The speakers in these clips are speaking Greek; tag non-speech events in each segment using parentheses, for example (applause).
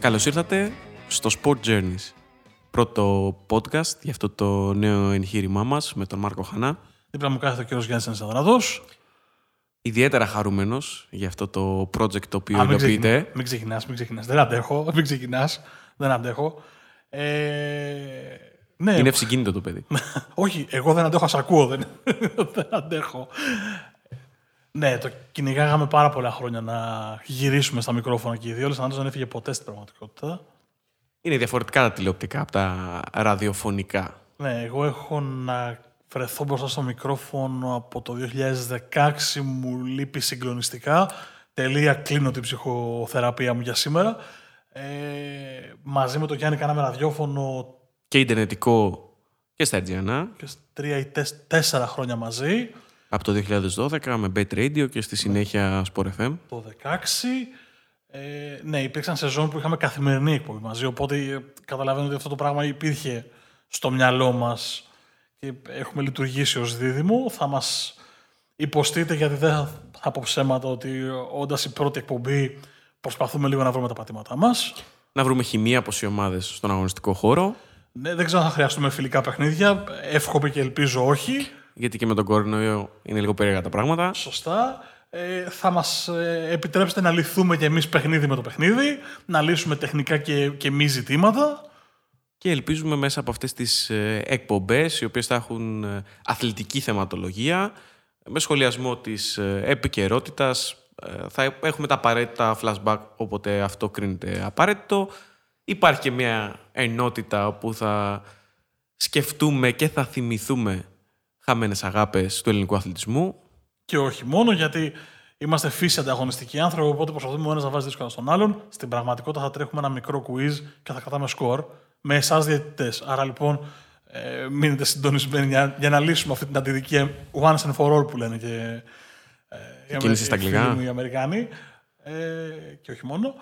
Καλώς ήρθατε στο Sport Journeys. Πρώτο podcast για αυτό το νέο εγχείρημά μας με τον Μάρκο Χανά. Δίπλα μου κάθεται ο κύριος Γιάννης Ενσαδραδός. Ιδιαίτερα χαρούμενος για αυτό το project το οποίο Α, μην, υλοποιείται. ξεκινά, μην ξεκινάς, μην ξεκινάς. Δεν αντέχω, (laughs) μην ξεκινάς. Δεν αντέχω. Ε, ναι, Είναι ευσυγκίνητο το παιδί. (laughs) όχι, εγώ δεν αντέχω, ας ακούω, δεν, (laughs) δεν αντέχω. Ναι, το κυνηγάγαμε πάρα πολλά χρόνια να γυρίσουμε στα μικρόφωνα και οι δύο. Ο δεν έφυγε ποτέ στην πραγματικότητα. Είναι διαφορετικά τα τηλεοπτικά από τα ραδιοφωνικά. Ναι, εγώ έχω να βρεθώ μπροστά στο μικρόφωνο από το 2016. Μου λείπει συγκλονιστικά. Τελεία κλείνω την ψυχοθεραπεία μου για σήμερα. Ε, μαζί με τον Γιάννη κάναμε ραδιόφωνο Και ιντερνετικό και στα Αιτζιανά. και σ- τρία ή τεσ- τέσσερα χρόνια μαζί. Από το 2012 με Bet Radio και στη συνέχεια Sport FM. Το 2016. Ε, ναι, υπήρξαν σεζόν που είχαμε καθημερινή εκπομπή μαζί, οπότε ε, καταλαβαίνω ότι αυτό το πράγμα υπήρχε στο μυαλό μας και έχουμε λειτουργήσει ως δίδυμο. Θα μας υποστείτε γιατί δεν θα θα πω ψέματα ότι όντας η πρώτη εκπομπή προσπαθούμε λίγο να βρούμε τα πατήματά μας. Να βρούμε χημεία από οι ομάδες στον αγωνιστικό χώρο. Ναι, δεν ξέρω αν θα χρειαστούμε φιλικά παιχνίδια. Εύχομαι και ελπίζω όχι. Γιατί και με τον κορονοϊό είναι λίγο περίεργα τα πράγματα. Σωστά. Ε, θα μας ε, επιτρέψετε να λυθούμε και εμείς παιχνίδι με το παιχνίδι, να λύσουμε τεχνικά και, και μη ζητήματα. Και ελπίζουμε μέσα από αυτές τις ε, εκπομπές, οι οποίες θα έχουν ε, αθλητική θεματολογία, με σχολιασμό της ε, επικαιρότητας, ε, θα έχουμε τα απαραίτητα flashback όποτε αυτό κρίνεται απαραίτητο. Υπάρχει και μια ενότητα όπου θα σκεφτούμε και θα θυμηθούμε χαμένες αγάπες του ελληνικού αθλητισμού. Και όχι μόνο γιατί είμαστε φύση ανταγωνιστικοί άνθρωποι, οπότε προσπαθούμε ο ένας να βάζει δύσκολα στον άλλον. Στην πραγματικότητα θα τρέχουμε ένα μικρό quiz και θα κρατάμε σκορ με εσάς διαιτητές. Άρα λοιπόν ε, μείνετε συντονισμένοι για, για να λύσουμε αυτή την αντιδικία once and for all που λένε και ε, οι Αμε- Κίνησε στα οι φίλοι αγγλικά. μου οι Αμερικάνοι. Ε, και όχι μόνο.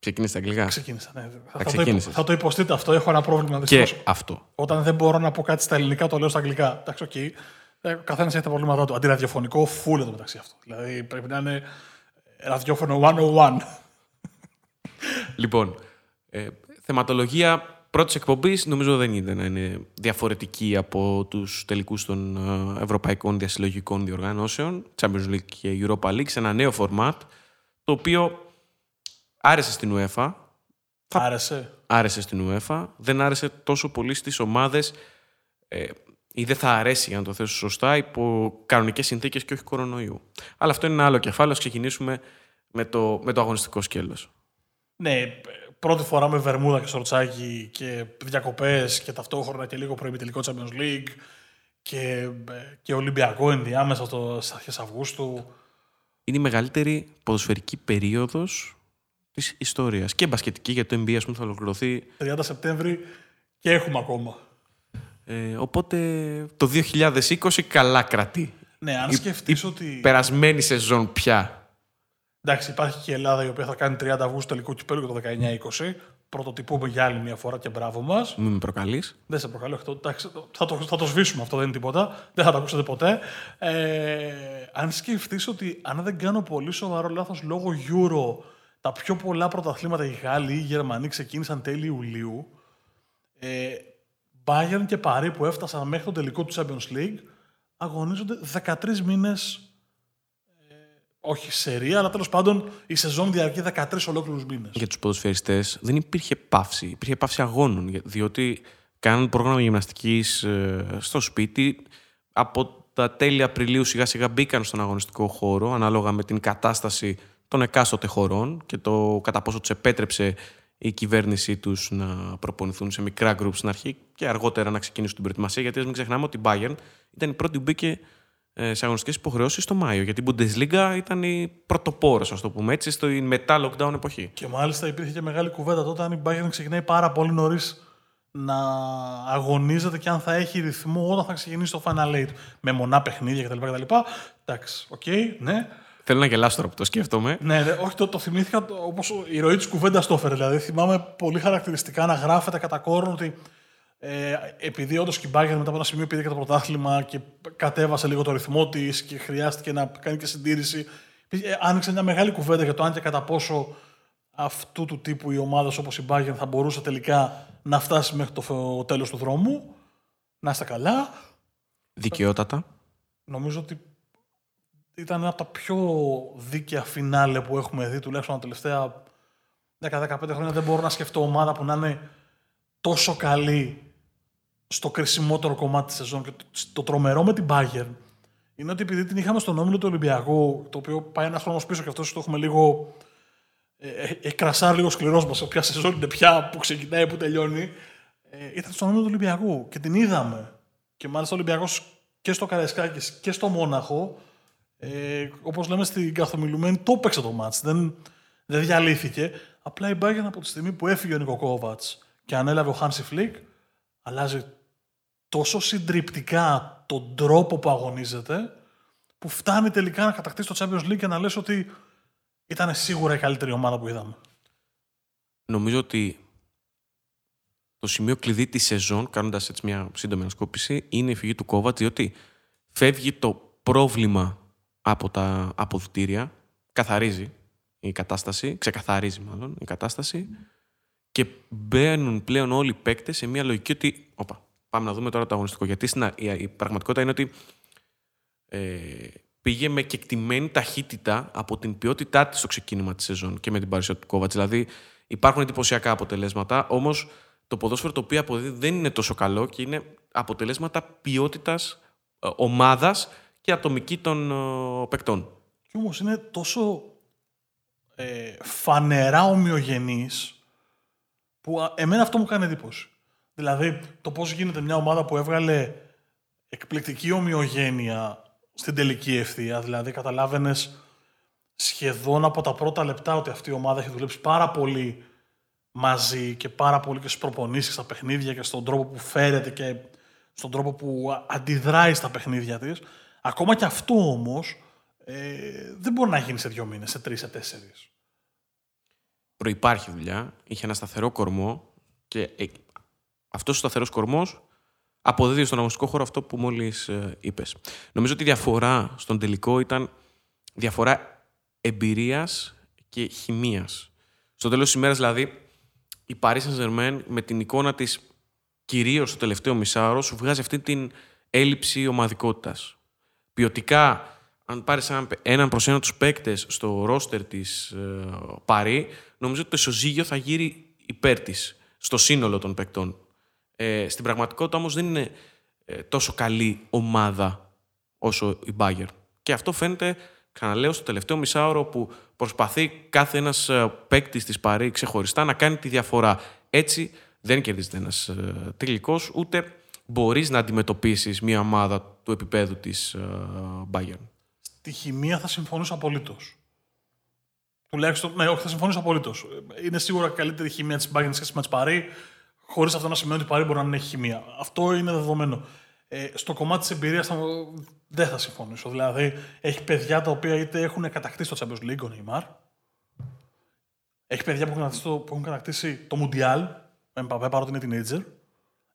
Ξεκίνησε στα αγγλικά; Ξεκίνησα. Ναι. Θα, θα, το, ξεκίνησες. υπο- θα το υποστείτε αυτό. Έχω ένα πρόβλημα Και δυστυχώς. αυτό. Όταν δεν μπορώ να πω κάτι στα ελληνικά, το λέω στα αγγλικά. Εντάξει, οκ. Ε, Ο καθένας έχει τα προβλήματά του. Αντιραδιοφωνικό, φούλε το μεταξύ αυτό. Δηλαδή πρέπει να είναι ραδιόφωνο 101. Λοιπόν, ε, θεματολογία πρώτης εκπομπής νομίζω δεν είναι να είναι διαφορετική από τους τελικούς των ε, ευρωπαϊκών διασυλλογικών διοργανώσεων, Champions League και Europa League, σε ένα νέο format, το οποίο άρεσε στην UEFA, Άρεσε. άρεσε στην UEFA, δεν άρεσε τόσο πολύ στις ομάδες ε, ή δεν θα αρέσει, για να το θέσω σωστά, υπό κανονικές συνθήκες και όχι κορονοϊού. Αλλά αυτό είναι ένα άλλο κεφάλαιο, ας ξεκινήσουμε με το, με το αγωνιστικό σκέλος. Ναι, πρώτη φορά με βερμούδα και σορτσάκι και διακοπές και ταυτόχρονα και λίγο προημιτελικό Champions League και, και Ολυμπιακό ενδιάμεσα στο, στις αρχές Αυγούστου. είναι η μεγαλύτερη ποδοσφαιρική περίοδος της ιστορίας. Και μπασκετική, γιατί το NBA ας πούμε, θα ολοκληρωθεί. 30 Σεπτέμβρη και έχουμε ακόμα. Ε, οπότε το 2020 καλά κρατεί. Ναι, αν Η- σκεφτείς η ότι... Περασμένη σεζόν πια. Εντάξει, υπάρχει και η Ελλάδα η οποία θα κάνει 30 Αυγούστου τελικό κυπέλου για το 19-20. Πρωτοτυπούμε για άλλη μια φορά και μπράβο μας. Μην με προκαλείς. Δεν σε προκαλώ αυτό. Εντάξει, θα, το, θα το σβήσουμε αυτό, δεν είναι τίποτα. Δεν θα το ακούσετε ποτέ. Ε, αν σκεφτείς ότι, αν δεν κάνω πολύ σοβαρό λάθος λόγω Euro, τα πιο πολλά πρωταθλήματα οι Γάλλοι ή οι Γερμανοί ξεκίνησαν τέλη Ιουλίου. Ε, Bayern και Παρί που έφτασαν μέχρι το τελικό του Champions League αγωνίζονται 13 μήνες. Όχι σερία, αλλά τέλος πάντων η σεζόν διαρκεί 13 ολόκληρους μήνες. Για τους ποδοσφαιριστές δεν υπήρχε παύση. Υπήρχε παύση αγώνων. για- Διότι κάνουν πρόγραμμα γυμναστικής ε, στο σπίτι. Από τα τέλη Απριλίου σιγά σιγά μπήκαν στον αγωνιστικό χώρο ανάλογα με την κατάσταση των εκάστοτε χωρών και το κατά πόσο τους επέτρεψε η κυβέρνησή τους να προπονηθούν σε μικρά γκρουπ στην αρχή και αργότερα να ξεκινήσουν την προετοιμασία. Γιατί ας μην ξεχνάμε ότι η Bayern ήταν η πρώτη που μπήκε ε, σε αγωνιστικές υποχρεώσεις το Μάιο. Γιατί η Bundesliga ήταν η πρωτοπόρος, ας το πούμε έτσι, στο μετά lockdown εποχή. Και μάλιστα υπήρχε και μεγάλη κουβέντα τότε αν η Bayern ξεκινάει πάρα πολύ νωρίς να αγωνίζεται και αν θα έχει ρυθμό όταν θα ξεκινήσει το Final Eight. Με μονά παιχνίδια κτλ. κτλ. Εντάξει, οκ, ναι. Θέλω να γελάσω τώρα που το σκέφτομαι. Ναι, ναι, όχι, το, το θυμήθηκα όπως η ροή της κουβέντας το έφερε. Δηλαδή, θυμάμαι πολύ χαρακτηριστικά να γράφεται κατά κόρον ότι ε, επειδή όντως και η Bayern μετά από ένα σημείο πήρε και το πρωτάθλημα και κατέβασε λίγο το ρυθμό της και χρειάστηκε να κάνει και συντήρηση. Ε, άνοιξε μια μεγάλη κουβέντα για το αν και κατά πόσο αυτού του τύπου οι ομάδες όπως η Bayern θα μπορούσε τελικά να φτάσει μέχρι το τέλος του δρόμου. Να είστε καλά. Δικαιότατα. Νομίζω ότι ήταν ένα από τα πιο δίκαια φινάλε που έχουμε δει τουλάχιστον τα τελευταία 10-15 χρόνια. Δεν μπορώ να σκεφτώ ομάδα που να είναι τόσο καλή στο κρισιμότερο κομμάτι της σεζόν και το τρομερό με την Bayern είναι ότι επειδή την είχαμε στον όμιλο του Ολυμπιακού, το οποίο πάει ένας χρόνος πίσω και αυτός το έχουμε λίγο. Ε, έχει κρασάρει λίγο σκληρός μας. Ποια σεζόν είναι πια, που ξεκινάει, που τελειώνει. Ε, ήταν στον όμιλο του Ολυμπιακού και την είδαμε. Και μάλιστα ο Ολυμπιακός και στο Καραϊσκάκης και στο Μόναχο, ε, όπως λέμε στην καθομιλουμένη, το έπαιξε το μάτς. Δεν, δεν διαλύθηκε. Απλά η Bayern από τη στιγμή που έφυγε ο Νίκο Κόβατς και ανέλαβε ο Χάνσι Φλικ, αλλάζει τόσο συντριπτικά τον τρόπο που αγωνίζεται, που φτάνει τελικά να κατακτήσει το Champions League και να λες ότι ήταν σίγουρα η καλύτερη ομάδα που είδαμε. Νομίζω ότι το σημείο κλειδί της σεζόν, κάνοντας έτσι μια σύντομη ανασκόπηση, είναι η φυγή του Κόβατς, διότι φεύγει το πρόβλημα από τα αποδυτήρια, καθαρίζει η κατάσταση, ξεκαθαρίζει μάλλον η κατάσταση και μπαίνουν πλέον όλοι οι παίκτες σε μια λογική ότι. Οπα, πάμε να δούμε τώρα το αγωνιστικό. Γιατί η πραγματικότητα είναι ότι ε, πήγε με κεκτημένη ταχύτητα από την ποιότητά της στο ξεκίνημα της σεζόν και με την παρουσία του Κόβατς. Δηλαδή υπάρχουν εντυπωσιακά αποτελέσματα, όμως το ποδόσφαιρο το οποίο αποδίδει δεν είναι τόσο καλό και είναι αποτελέσματα ποιότητας ε, ομάδας και ατομική των ε, παικτών. Και όμως είναι τόσο ε, φανερά ομοιογενής που εμένα αυτό μου κάνει εντύπωση. Δηλαδή, το πώς γίνεται μια ομάδα που έβγαλε εκπληκτική ομοιογένεια στην τελική ευθεία. Δηλαδή, καταλάβαινες σχεδόν από τα πρώτα λεπτά ότι αυτή η ομάδα έχει δουλέψει πάρα πολύ μαζί και πάρα πολύ και στις προπονήσεις, στα παιχνίδια και στον τρόπο που φέρεται και στον τρόπο που αντιδράει στα παιχνίδια της. Ακόμα και αυτό όμως ε, δεν μπορεί να γίνει σε δύο μήνες, σε τρεις, σε τέσσερις. Προπάρχει δουλειά. Είχε ένα σταθερό κορμό και ε, αυτός ο σταθερός κορμός αποδίδει στον αγωνιστικό χώρο αυτό που μόλις ε, είπες. Νομίζω ότι η διαφορά στον τελικό ήταν διαφορά εμπειρίας και χημίας. Στο τέλος της ημέρας, δηλαδή, η Paris Saint-Germain με την εικόνα της κυρίως στο τελευταίο μισάωρο σου βγάζει αυτή την έλλειψη ομαδικότητας. Ποιοτικά, αν πάρεις έναν προς έναν τους παίκτες στο ρόστερ της ε, Παρή, νομίζω ότι το ισοζύγιο θα γύρει υπέρ της στο σύνολο των παίκτων. Ε, στην πραγματικότητα όμως δεν είναι ε, τόσο καλή ομάδα όσο η Bayern. Και αυτό φαίνεται, ξαναλέω, στο τελευταίο μισάωρο που προσπαθεί κάθε ένας ε, παίκτης της Παρή ξεχωριστά να κάνει τη διαφορά. Έτσι δεν κερδίζεται ένας ε, τελικός, ούτε μπορείς να αντιμετωπίσεις μια ομάδα του επίπεδου της ε, Bayern; Στη χημεία θα συμφωνήσω απολύτως. Τουλάχιστον, ναι, όχι, θα συμφωνήσω απολύτως. Είναι σίγουρα καλύτερη χημεία της Bayern σχέση με τη Παρή χωρίς αυτό να σημαίνει ότι η Παρή μπορεί να έχει χημεία. Αυτό είναι δεδομένο. Ε, στο κομμάτι της εμπειρίας δεν θα συμφωνήσω. Δηλαδή, έχει παιδιά τα οποία είτε έχουν κατακτήσει το Champions League, ο Neymar. Έχει παιδιά που έχουν κατακτήσει το, που έχουν κατακτήσει το Mundial, με Μπαπέ παρότι είναι teenager.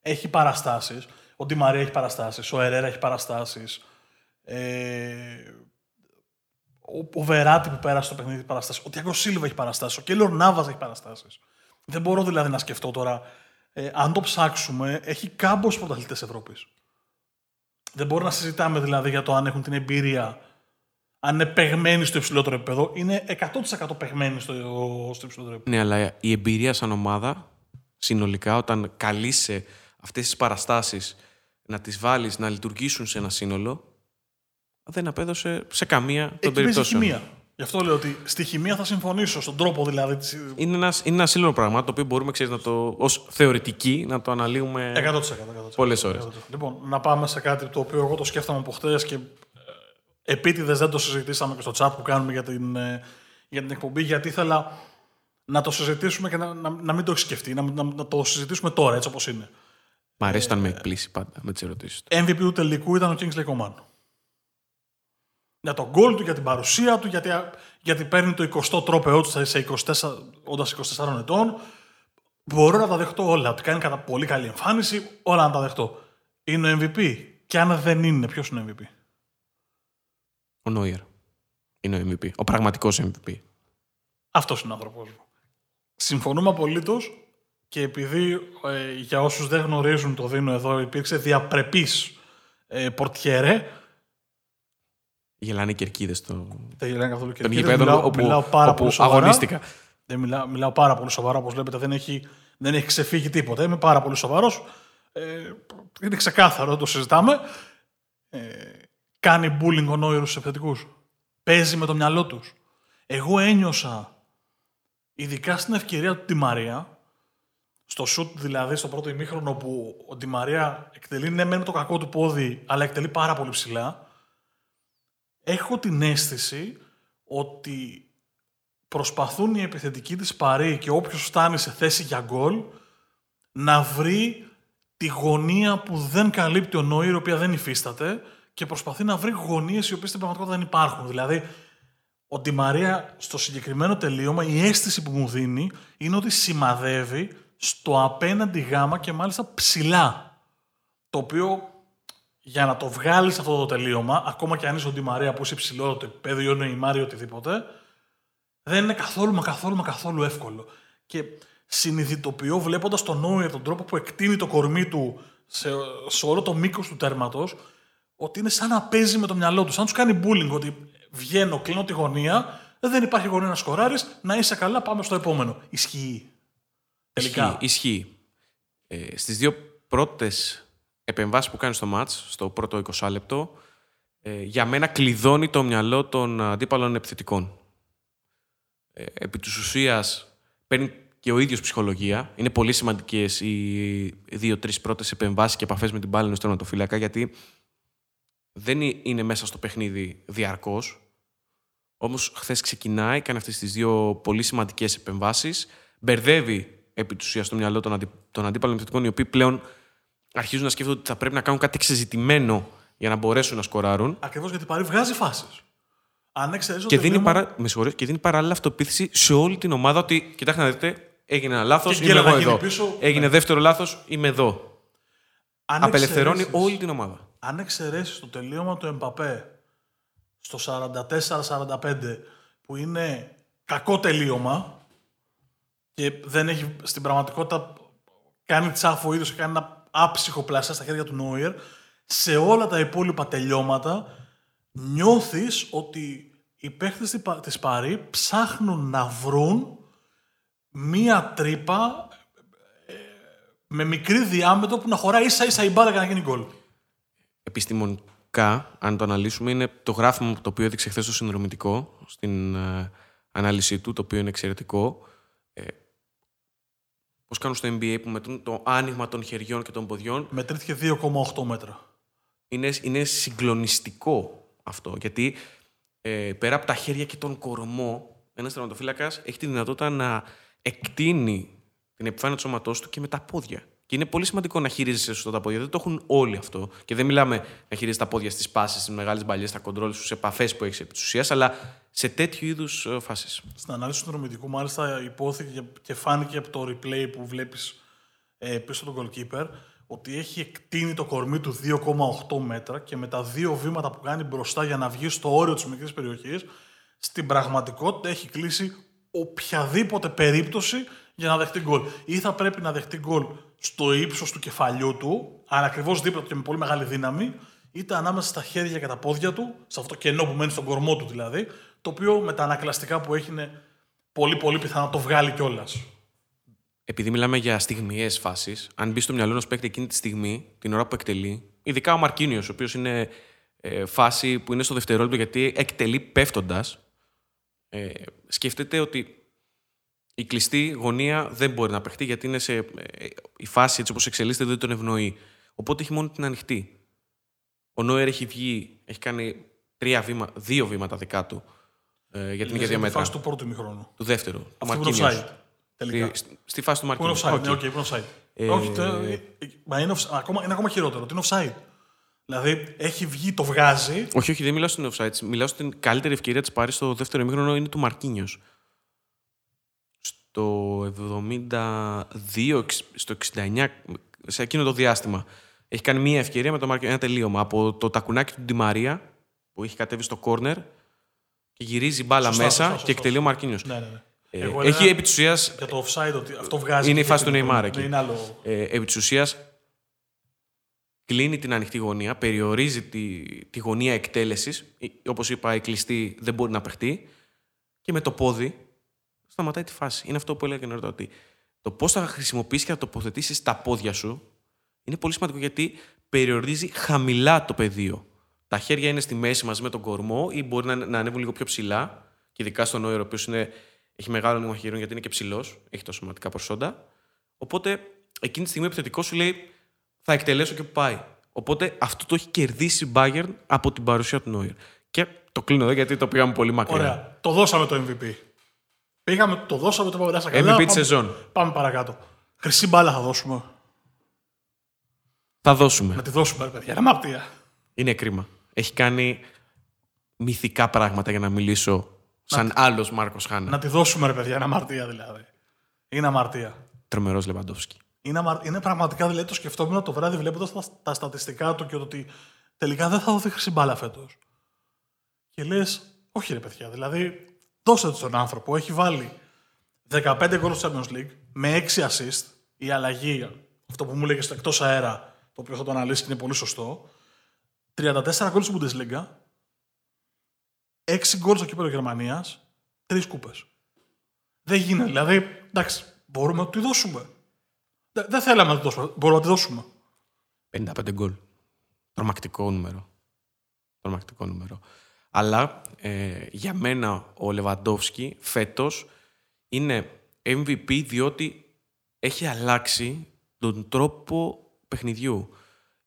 Έχει παραστάσεις. Ο Ντι Μαρία έχει παραστάσεις. Ο Ερέρα έχει παραστάσεις. Ε, ο, ο Βεράτη που πέρασε το παιχνίδι έχει παραστάσεις. Ο Τιάγκο Σίλβα έχει παραστάσεις. Ο Κέλλορ Νάβας έχει παραστάσεις. Δεν μπορώ δηλαδή να σκεφτώ τώρα ε, αν το ψάξουμε, έχει κάμπος πρωταθλητές Ευρώπης. Δεν μπορούμε να συζητάμε δηλαδή για το αν έχουν την εμπειρία, αν είναι παιγμένοι στο υψηλότερο επίπεδο. Είναι 100% παιγμένοι στο, στο υψηλότερο επίπεδο. Ναι, αλλά η εμπειρία σαν ομάδα, συνολικά, όταν καλείσαι αυτές τις παραστάσεις να τις βάλεις να λειτουργήσουν σε ένα σύνολο, δεν απέδωσε σε καμία των περιπτώσεων. Γι' αυτό λέω ότι στη χημεία θα συμφωνήσω, στον τρόπο δηλαδή. Της... Είναι ένας, είναι ένα σύλλογο πράγμα το οποίο μπορούμε ξέρεις, να το, ως θεωρητική να το αναλύουμε 100%. 100%, 100%. πολλές ώρες. Λοιπόν, να πάμε σε κάτι το οποίο εγώ το σκέφτομαι από χθε και ε, επίτηδες δεν το συζητήσαμε και στο chat που κάνουμε για την, ε, για την εκπομπή, γιατί ήθελα να το συζητήσουμε και να, να, να μην το έχει σκεφτεί, να, να, να, το συζητήσουμε τώρα έτσι όπως είναι. Μ' αρέσει όταν με εκπλήσει πάντα με τις ερωτήσεις του. MVP του τελικού ήταν ο Kingsley Coman για τον γκολ του, για την παρουσία του, γιατί, γιατί παίρνει το 20ο τρόπεό του σε 24, όντας 24 ετών. Μπορώ να τα δεχτώ όλα. Ότι κάνει κατά πολύ καλή εμφάνιση, όλα να τα δεχτώ. Είναι ο MVP. Και αν δεν είναι, ποιο είναι ο MVP. Ο Νόιερ. Είναι ο MVP. Ο πραγματικό MVP. Αυτό είναι ο άνθρωπό μου. Συμφωνούμε απολύτω και επειδή ε, για όσους δεν γνωρίζουν το δίνω εδώ υπήρξε διαπρεπής ε, πορτιέρε. Γελάνε οι κερκίδες στο. Δεν γελάνε καθόλου Των κερκίδες. γηπέδων Μιλάω, όπου, μιλάω πάρα όπου πολύ σοβαρά. αγωνίστηκα. Δεν μιλάω, μιλάω πάρα πολύ σοβαρά, όπως βλέπετε. Δεν έχει, δεν έχει ξεφύγει τίποτα. Είμαι πάρα πολύ σοβαρός. Ε, είναι ξεκάθαρο, δεν το συζητάμε. Ε, κάνει bullying ο Νόιερ στους επιθετικούς. Παίζει με το μυαλό τους. Εγώ ένιωσα, ειδικά στην ευκαιρία του Τη Μαρία, στο σουτ δηλαδή στο πρώτο ημίχρονο που ο Τη Μαρία εκτελεί ναι μεν με το κακό του πόδι, αλλά εκτελεί πάρα πολύ ψηλά, έχω την αίσθηση ότι προσπαθούν οι επιθετικοί της Παρή και όποιος φτάνει σε θέση για γκολ να βρει τη γωνία που δεν καλύπτει ο Νόιρ, η οποία δεν υφίσταται και προσπαθεί να βρει γωνίες οι οποίες στην πραγματικότητα δεν υπάρχουν. Δηλαδή, ο Ντι Μαρία στο συγκεκριμένο τελείωμα, η αίσθηση που μου δίνει είναι ότι σημαδεύει στο απέναντι γάμα και μάλιστα ψηλά. Το οποίο για να το βγάλεις αυτό το τελείωμα, ακόμα και αν είσαι ο Ντι Μαρία που είσαι υψηλό το επίπεδο ή ο Νεϊμάρ ή οτιδήποτε, δεν είναι καθόλου μα καθόλου μα καθόλου εύκολο. Και συνειδητοποιώ βλέποντας τον Νόιερ τον τρόπο που εκτείνει το κορμί του σε, σε όλο το μήκος του τέρματος, ότι είναι σαν να παίζει με το μυαλό του. Σαν να τους κάνει bullying, ότι βγαίνω, κλείνω τη γωνία, δεν υπάρχει γωνία να σκοράρεις, να είσαι καλά, πάμε στο επόμενο. Ισχύει. Τελικά. Ισχύει. ισχύει. Ε, στις δύο πρώτες επεμβάσεις που κάνεις στο μάτς, στο πρώτο 20 λεπτό, ε, για μένα κλειδώνει το μυαλό των αντίπαλων επιθετικών. Ε, επί της ουσίας παίρνει και ο ίδιος ψυχολογία. Είναι πολύ σημαντικές οι δύο-τρεις πρώτες επεμβάσεις και επαφές με την μπάλα ενός τερματοφύλακα, γιατί δεν ε- είναι μέσα στο παιχνίδι διαρκώς. Όμως χθες ξεκινάει, κάνει αυτές τις δύο πολύ σημαντικές επεμβάσεις, μπερδεύει επί της ουσίας στο μυαλό των, αντι... των αντίπαλων επιθετικών, οι οποίοι πλέον αρχίζουν να σκέφτονται ότι θα πρέπει να κάνουν κάτι εξεζητημένο για να μπορέσουν να σκοράρουν. Ακριβώς γιατί πάρει βγάζει φάσεις. Αν εξαιρέσει Και δίνει, παρα... με συγχωρείς, και δίνει παράλληλα αυτοποίθηση σε όλη την ομάδα ότι κοιτάξτε να δείτε, έγινε ένα λάθος, Και είμαι γκέλα εγώ να γίνει εδώ. πίσω, Έγινε ναι. δεύτερο λάθος, είμαι εδώ. Αν Απελευθερώνει εξαιρέσεις- όλη την ομάδα. Αν εξαιρέσεις το τελείωμα του Εμπαπέ στο 44-45 που είναι κακό τελείωμα και δεν έχει στην πραγματικότητα κάνει τσάφο ο ίδιος και κάνει ένα άψυχο πλασιά στα χέρια του Νόιερ σε όλα τα υπόλοιπα τελειώματα νιώθεις ότι οι παίχτες της Πα- της Παρή ψάχνουν να βρουν μία τρύπα ε, με μικρή διάμετρο που να χωράει ίσα ίσα η μπάλα για να γίνει γκολ. επιστημονικά, αν το αναλύσουμε, είναι το γράφημα το οποίο έδειξε χθες το συνδρομητικό στην ε, ανάλυση του, το οποίο είναι εξαιρετικό. Ε, Πώς κάνουν στο NBA που μετρούν το άνοιγμα των χεριών και των ποδιών. Μετρήθηκε 2,8 μέτρα. Είναι, είναι συγκλονιστικό αυτό. Γιατί ε, πέρα από τα χέρια και τον κορμό, ένας τερματοφύλακας έχει τη δυνατότητα να εκτείνει την επιφάνεια του σώματός του και με τα πόδια. Και είναι πολύ σημαντικό να χειρίζεσαι σωστά τα πόδια. Δεν το έχουν όλοι αυτό. Και δεν μιλάμε να χειρίζεσαι τα πόδια στις πάσει, στις μεγάλες μπαλιές, στα κοντρόλ, στις επαφές που έχεις επί της ουσίας, αλλά σε τέτοιου είδους φάσεις. Στην ανάλυση του συνδρομητικού, μάλιστα, υπόθηκε και φάνηκε από το replay που βλέπεις ε, πίσω τον goalkeeper ότι έχει εκτείνει το κορμί του 2,8 μέτρα και με τα δύο βήματα που κάνει μπροστά για να βγει στο όριο της μικρής περιοχής, στην πραγματικότητα έχει κλείσει οποιαδήποτε περίπτωση για να δεχτεί γκολ. Ή θα πρέπει να δεχτεί γκολ στο ύψος του κεφαλιού του, αλλά ακριβώς δίπλα του και με πολύ μεγάλη δύναμη, είτε ανάμεσα στα χέρια και τα πόδια του, σε αυτό το κενό που μένει στον κορμό του δηλαδή, το οποίο με τα ανακλαστικά που έχει είναι πολύ πολύ πιθανό να το βγάλει κιόλας. Επειδή μιλάμε για στιγμιαίε φάσεις, αν μπει στο μυαλό ενός παίκτη εκείνη τη στιγμή, την ώρα που εκτελεί, ειδικά ο Μαρκίνιος, ο οποίος είναι ε, φάση που είναι στο δευτερόλεπτο γιατί εκτελεί πέφτοντας, ε, σκέφτεται ότι η κλειστή γωνία δεν μπορεί να παιχτεί γιατί είναι σε, ε, η φάση έτσι όπως εξελίσσεται δεν τον ευνοεί. Οπότε έχει μόνο την ανοιχτή. Ο Νόιερ έχει βγει, έχει κάνει τρία βήμα, δύο βήματα δικά του ε, για την ίδια Στη μέτρα. φάση του πρώτου ημιχρόνου. Του δεύτερου. του Αυτό που είναι Μαρκίνιος. offside. Τελικά. Στη, στη φάση του Που είναι Μαρκίνιος. offside. Οκ. Ναι, οκ, που είναι offside. Ε, Όχι, τε- ε, μα είναι, offs- ακόμα, είναι ακόμα χειρότερο. ότι Είναι offside. Δηλαδή έχει βγει, το βγάζει. Όχι, όχι, δεν μιλάω στην offside. Μιλάω στην καλύτερη ευκαιρία της Παρί στο δεύτερο ημίχρονο είναι του Μαρκίνιος. Στο 72, εξ- στο 69, σε εκείνο το διάστημα. Έχει κάνει μία ευκαιρία με το Μαρκίνιο, ένα τελείωμα. Από το τακουνάκι του Ντιμαρία, που έχει κατέβει στο κόρνερ και γυρίζει μπάλα Σωστά, μέσα σωστά, σωστά, και εκτελεί ο Μαρκίνιος. Ναι, ναι, ναι. Ε, Εγώ έχει έλεγα- επί της ουσίας, Για το offside, ότι αυτό βγάζει. Είναι η και φάση και του το- Neymar ναι, εκεί. Είναι άλλο. ε, επί της ουσίας κλείνει την ανοιχτή γωνία, περιορίζει τη, τη γωνία εκτέλεσης, Ε, όπως είπα η κλειστή δεν μπορεί να παιχτεί και με το πόδι σταματάει τη φάση. Είναι αυτό που έλεγα και νωρίτερα ότι το πώς θα χρησιμοποιήσεις και θα τοποθετήσεις τα πόδια σου είναι πολύ σημαντικό γιατί περιορίζει χαμηλά το πεδίο. Τα χέρια είναι στη μέση μαζί με τον κορμό ή μπορεί να, να ανέβουν λίγο πιο ψηλά. Και ειδικά στον Νόιρο, ο οποίος έχει μεγάλο νήμα χείρων γιατί είναι και ψηλός, έχει τα σωματικά προσόντα. Οπότε εκείνη τη στιγμή ο επιθετικός σου λέει θα εκτελέσω και που πάει. Οπότε αυτό το έχει κερδίσει η Bayern από την παρουσία του Νόιρ. Και το κλείνω εδώ γιατί το πήγαμε πολύ μακριά. Ωραία. Το δώσαμε το MVP. Πήγαμε, το δώσαμε, το πάμε καλά. MVP Πάμε- της σεζόν. Πάμε παρακάτω. Χρυσή μπάλα θα δώσουμε. Θα δώσουμε. Να τη δώσουμε, ρε παιδιά. Είναι αμαρτία. Είναι κρίμα. Έχει κάνει μυθικά πράγματα για να μιλήσω σαν άλλος Μάρκος Χάνα. Να τη δώσουμε, ρε παιδιά. Είναι αμαρτία δηλαδή. Είναι αμαρτία. Τρομερός Λεβαντόφσκι. Είναι, αμα- είναι πραγματικά δηλαδή το σκεφτόμουν το βράδυ βλέποντας τα, τα στατιστικά του και το ότι τελικά δεν θα δοθεί χρυσή μπάλα φέτος. Και λες, όχι ρε παιδιά, δηλαδή δώσε το στον άνθρωπο. Έχει βάλει 15 γκολ στο Champions League με 6 assist. Η αλλαγή, αυτό που μου έλεγε στο εκτός αέρα, το οποίο θα το αναλύσεις και είναι πολύ σωστό. 34 γκολ στην Bundesliga. 6 γκολ στο κύπελο Γερμανίας. 3 κούπες. Δεν γίνεται. Δηλαδή, εντάξει, μπορούμε να του τη δώσουμε. Δεν δεν θέλαμε να τη δώσουμε. Μπορούμε να τη δώσουμε. 55 γκολ. Τρομακτικό νούμερο. Τρομακτικό νούμερο. Αλλά ε, για μένα ο Λεβαντόφσκι φέτος είναι MVP διότι έχει αλλάξει τον τρόπο παιχνιδιού.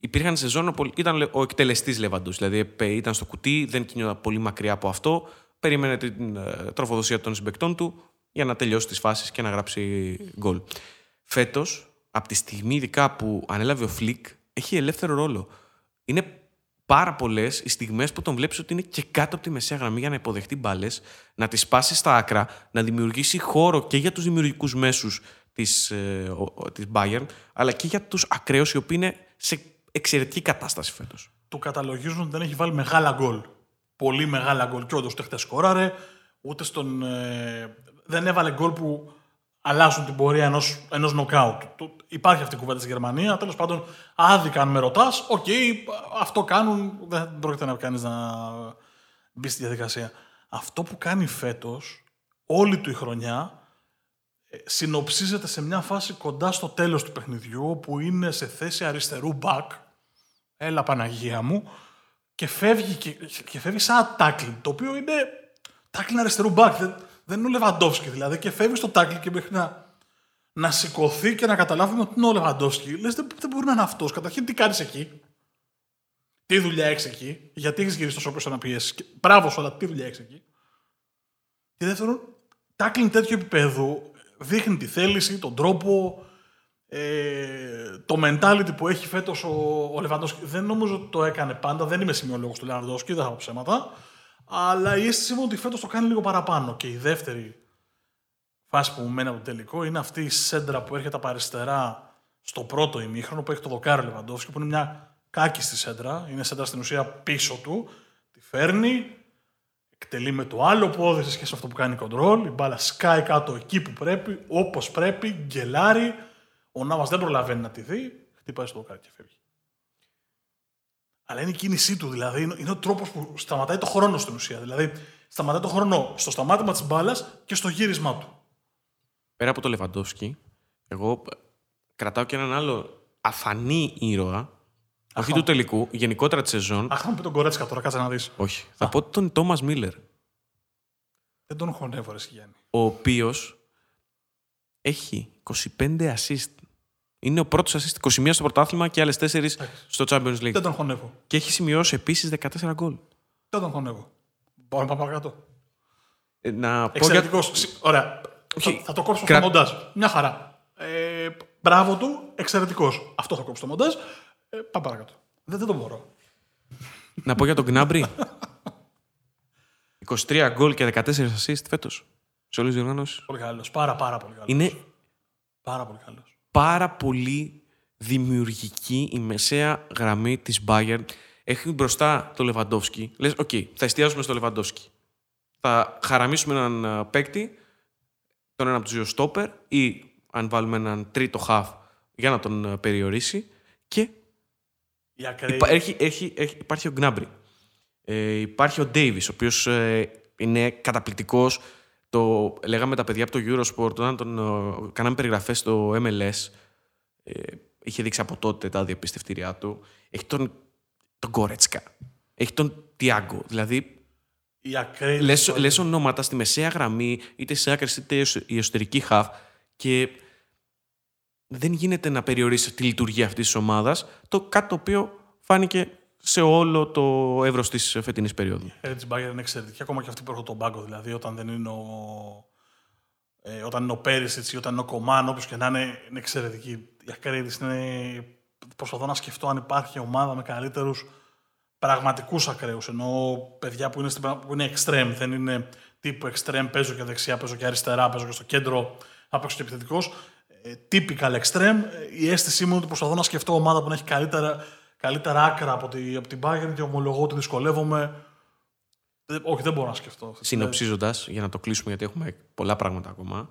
Υπήρχαν σεζόν όπου ήταν ο εκτελεστής Λεβαντός, δηλαδή επέ- ήταν στο κουτί, δεν κινιόταν πολύ μακριά από αυτό, περίμενε την ε, τροφοδοσία των συμπεκτών του για να τελειώσει τις φάσεις και να γράψει γκολ. Φέτος, από τη στιγμή ειδικά που ανέλαβε ο Φλικ, έχει ελεύθερο ρόλο. Είναι πάρα πολλές οι στιγμές που τον βλέπεις ότι είναι και κάτω από τη μεσαία γραμμή για να υποδεχτεί μπάλες, να τις σπάσει στα άκρα, να δημιουργήσει χώρο και για τους δημιουργικούς μέσους της ε, ο- ο- της Bayern, αλλά και για τους ακραίους οι οποίοι είναι σε εξαιρετική κατάσταση φέτος. Του καταλογίζουν ότι δεν έχει βάλει μεγάλα γκολ. Πολύ μεγάλα γκολ. Και όντως ούτε χτες σκόραρε, ούτε στον. ε, δεν έβαλε γκολ που αλλάζουν την πορεία ενός ενός νοκάουτ. Του- Υπάρχει αυτή η κουβέντα στη Γερμανία. Τέλος πάντων, άδικα αν με ρωτάς, οκ, αυτό κάνουν. Δεν πρόκειται να κάνει να μπει στη διαδικασία. Αυτό που κάνει φέτος, όλη του η χρονιά, ε, συνοψίζεται σε μια φάση κοντά στο τέλος του παιχνιδιού, όπου είναι σε θέση αριστερού back, έλα Παναγία μου, και φεύγει, και, και φεύγει σαν τάκλιν, το οποίο είναι τάκλιν αριστερού back, δεν, δεν είναι ο Λεβαντόφσκι δηλαδή, και φεύγει στο τάκλιν και μέχρι να, να σηκωθεί και να καταλάβουμε ότι είναι ο Λεβαντόφσκι. Λες, δεν, δεν μπορεί να είναι αυτός. Καταρχήν, τι κάνεις εκεί; Τι δουλειά έχεις εκεί, γιατί έχεις γυρίσει τόσο πίσω να πιέσεις; Μπράβο σου, αλλά τι δουλειά έχεις εκεί; Και δεύτερον, τάκλιν τέτοιου επίπεδου δείχνει τη θέληση, τον τρόπο, ε, το mentality που έχει φέτος ο, ο Λεβαντόσκι. Δεν νομίζω ότι το έκανε πάντα, δεν είμαι σημειολόγος του Λεβαντόσκι, δεν θα πω ψέματα. Αλλά η αίσθηση μου ότι φέτος το κάνει λίγο παραπάνω. Και η δεύτερη φάση που μου μένει από το τελικό είναι αυτή η σέντρα που έρχεται από αριστερά στο πρώτο ημίχρονο που έχει το δοκάρι ο Λεβαντόσκι, που είναι μια κάκιστη σέντρα. Είναι σέντρα στην ουσία πίσω του. Τη φέρνει, εκτελεί με το άλλο πόδι σε σχέση με αυτό που κάνει κοντρόλ. Η μπάλα σκάει κάτω εκεί που πρέπει, όπως πρέπει, γκελάρει. Ο Νάβα δεν προλαβαίνει να τη δει, χτυπάει στο δοκάρι και φεύγει. Αλλά είναι η κίνησή του, δηλαδή είναι, είναι ο τρόπος που σταματάει το χρόνο στην ουσία. Δηλαδή σταματάει το χρόνο στο σταμάτημα της μπάλας και στο γύρισμά του. Πέρα από το Λεβαντόφσκι, εγώ ε, κρατάω και έναν άλλο αφανή ήρωα, όχι του τελικού, γενικότερα της σεζόν. Αχ, θα μου πει τον Κορέτσκα τώρα, κάτσε να δεις. Όχι. Θα πω τον Τόμας Μίλλερ, Δεν τον χωνεύω, ρε Γιάννη. ο οποίος έχει 25 assist. Είναι ο πρώτος assist, 21 στο πρωτάθλημα και άλλες 4 στο Champions League. Δεν τον χωνεύω. Και έχει σημειώσει επίσης 14 γκολ. Δεν τον χωνεύω. Μπορούμε να πάμε παρακάτω. Ε, Να πω για... Εξαιρετικός. Ωραία. Όχι. Θα, θα το κόψω Κρα- στο μοντάζ. Μια χαρά. Ε, μπράβο του, εξαιρετικός. Αυτός θα κόψω στο μοντάζ. Ε, πάμε παρακάτω. Δεν, δεν το μπορώ. να πω για τον Γκνάμπρι. 23 γκολ και 14 assist φέτος. Σε όλες τις διοργανώσεις. Πολύ καλός. Πάρα, πάρα πολύ καλός. Είναι Πάρα πολύ καλός. Πάρα πολύ δημιουργική η μεσαία γραμμή της Bayern. Έχεις μπροστά το Λεβαντόφσκι. Λες, οκ, θα εστιάσουμε στο Λεβαντόφσκι. Θα χαραμίσουμε έναν α, παίκτη τον ένα από τους δύο στόπερ ή αν βάλουμε έναν τρίτο χαφ για να τον ε, περιορίσει. Και Η ακραίοι... υπά- έχει, έχει, έχει, υπάρχει ο Γκνάμπρι. Ε, υπάρχει ο Ντέιβι, ο οποίος είναι καταπληκτικός. Το λέγαμε τα παιδιά από το Eurosport, όταν τον ε, κάναμε περιγραφές στο MLS. Ε, είχε δείξει από τότε τα διαπιστευτήριά του. Έχει τον, τον Γκόρετσκα. Έχει τον Τιάγκο. Δηλαδή, Οι ακραίοι... λες, λες ονόματα στη μεσαία γραμμή, είτε σε άκρε είτε εσω- η εσωτερική χαφ και δεν γίνεται να περιορίσει τη λειτουργία αυτής της ομάδας. Το κάτι το οποίο φάνηκε σε όλο το εύρος της φετινής περίοδου. Η της Bayern είναι εξαιρετική, ακόμα και αυτή που έρχονται τον πάγκο. Δηλαδή, όταν δεν είναι ο, ε, όταν είναι ο Πέρισιτς ή όταν είναι ο Κομάν, όπως και να είναι, είναι εξαιρετική. Η ακραίοι της είναι... Προσπαθώ να σκεφτώ αν υπάρχει ομάδα με καλύτερους πραγματικούς ακραίους. Ενώ παιδιά που είναι, στην, πραγμα- που είναι extreme, δεν είναι τύπου extreme, παίζω και δεξιά, παίζω και αριστερά, παίζω και στο κέντρο, να παίξω και επιθετικός. Ε, typical extreme. Ε, Η αίσθησή μου είναι ότι προσπαθώ να σκεφτώ ομάδα που να έχει καλύτερα, καλύτερα άκρα από, τη, από την Bayern και ομολογώ ότι δυσκολεύομαι. Δεν- όχι, δεν μπορώ να σκεφτώ. Συνοψίζοντας, για να το κλείσουμε, γιατί έχουμε πολλά πράγματα ακόμα.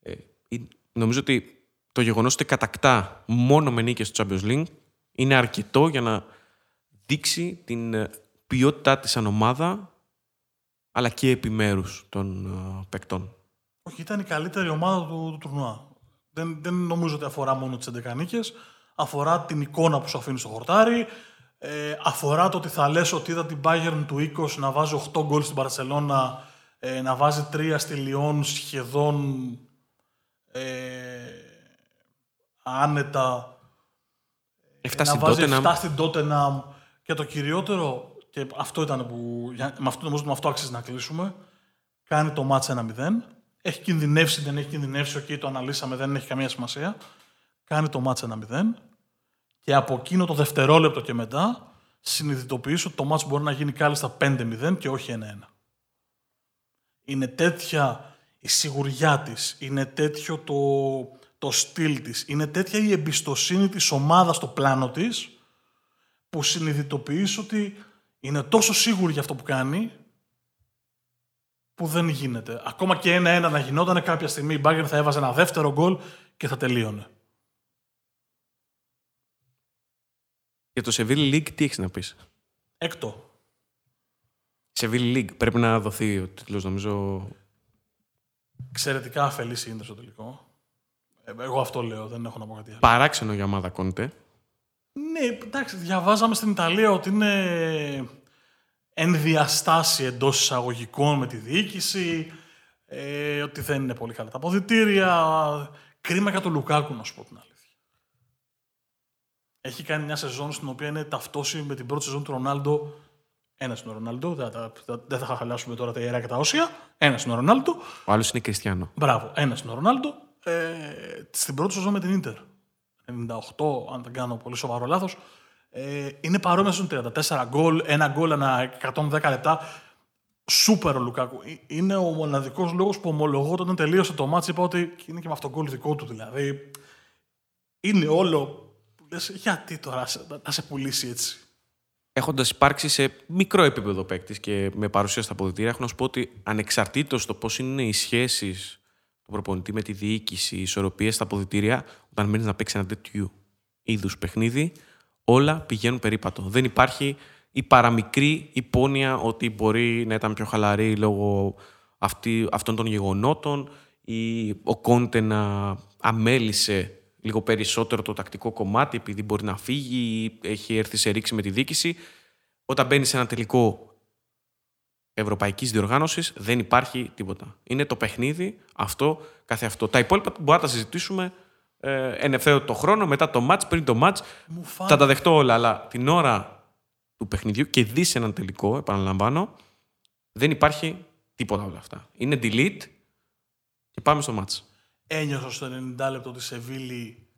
Ε, ε, νομίζω ότι το γεγονός ότι κατακτά μόνο με νίκες στο Champions League είναι αρκετό για να δείξει την ε, ποιότητά της σαν ομάδα αλλά και επιμέρους των ε, παικτών. Όχι, ήταν η καλύτερη ομάδα του, του τουρνουά. Δεν, δεν νομίζω ότι αφορά μόνο τις 11 νίκες. Αφορά την εικόνα που σου αφήνει στο χορτάρι. Ε, αφορά το ότι θα λες ότι είδα την Bayern του 20 να βάζει 8 γκολ στην Παρσελώνα, ε, να βάζει 3 στη Λιόν σχεδόν ε, άνετα. Εφτά να στην βάζει τότε 7 στην Tottenham. Και το κυριότερο, και αυτό ήταν που. για- Με αυτό, νομίζω ότι με αυτό αξίζει να κλείσουμε. Κάνει το ματς 1-0. Έχει κινδυνεύσει, δεν έχει κινδυνεύσει. Οκ, το αναλύσαμε, δεν έχει καμία σημασία. Κάνει το ματς 1-0. Και από εκείνο το δευτερόλεπτο και μετά συνειδητοποιείς ότι το ματς μπορεί να γίνει κάλλιστα 5-0 και όχι 1-1. Είναι τέτοια η σιγουριά της, είναι τέτοιο το, το στυλ της, είναι τέτοια η εμπιστοσύνη της ομάδας στο πλάνο της, που συνειδητοποιείς ότι είναι τόσο σίγουρη για αυτό που κάνει, που δεν γίνεται. Ακόμα και ένα-ένα να γινόταν κάποια στιγμή, η Bayern θα έβαζε ένα δεύτερο γκολ και θα τελείωνε. Για το Seville League τι έχεις να πεις; Έκτο. Seville League πρέπει να δοθεί ο τίτλος νομίζω. Εξαιρετικά αφελής είναι στο τελικό. Ε, Εγώ αυτό λέω, δεν έχω να πω κάτι άλλο. Παράξενο για ομάδα Κόντε. Ναι, εντάξει, διαβάζαμε στην Ιταλία ότι είναι ενδιαστάση εντός εισαγωγικών με τη διοίκηση, ε, ότι δεν είναι πολύ καλά τα αποδητήρια. Κρίμα για τον Λουκάκου, να σου πω την αλήθεια. Έχει κάνει μια σεζόν στην οποία είναι ταυτόσιμη με την πρώτη σεζόν του Ρονάλντο. Ένα είναι ο Ρονάλντο, δεν θα, δεν θα χαλάσουμε τώρα τα ιερά και τα όσια. Ένα είναι ο Ρονάλντο. Ο άλλος είναι Κριστιανό. Μπράβο, ένα είναι ο Ρονάλντο. Ε, στην πρώτη σεζόν με την Ίντερ. 98, αν δεν κάνω πολύ σοβαρό λάθος. Ε, είναι παρόμοια στον 34 γκολ, ένα γκολ ανά 110 λεπτά. Σούπερ ο Λουκάκου. Ε, Είναι ο μοναδικός λόγος που ομολογώ ότι όταν τελείωσε το μάτσο είπα ότι είναι και με αυτό το γκολ δικό του δηλαδή. Είναι όλο. Που Λες, γιατί τώρα σε- να σε πουλήσει έτσι; Έχοντας υπάρξει σε μικρό επίπεδο παίκτης και με παρουσία στα αποδητήρια, έχω να σου πω ότι ανεξαρτήτως το πώς είναι οι σχέσεις του προπονητή με τη διοίκηση, οι ισορροπίες στα αποδητήρια, όταν μένεις να παίξεις ένα τέτοιου είδους παιχνίδι, όλα πηγαίνουν περίπατο. Δεν υπάρχει η παραμικρή υπόνοια ότι μπορεί να ήταν πιο χαλαρή λόγω αυτή, αυτών των γεγονότων ή ο Κόντε να αμέλησε λίγο περισσότερο το τακτικό κομμάτι επειδή μπορεί να φύγει ή έχει έρθει σε ρήξη με τη διοίκηση. Όταν μπαίνει σε ένα τελικό ευρωπαϊκής διοργάνωσης δεν υπάρχει τίποτα. Είναι το παιχνίδι αυτό καθε αυτό. Τα υπόλοιπα μπορούμε να τα συζητήσουμε ε, εν ευθέτω χρόνο, μετά το match, πριν το match. Μου Θα τα δεχτώ όλα, αλλά την ώρα του παιχνιδιού και δεις έναν τελικό, επαναλαμβάνω, δεν υπάρχει τίποτα όλα αυτά. Είναι delete και πάμε στο match. Ένιωσα στο 90 λεπτό ότι η Σεβίλη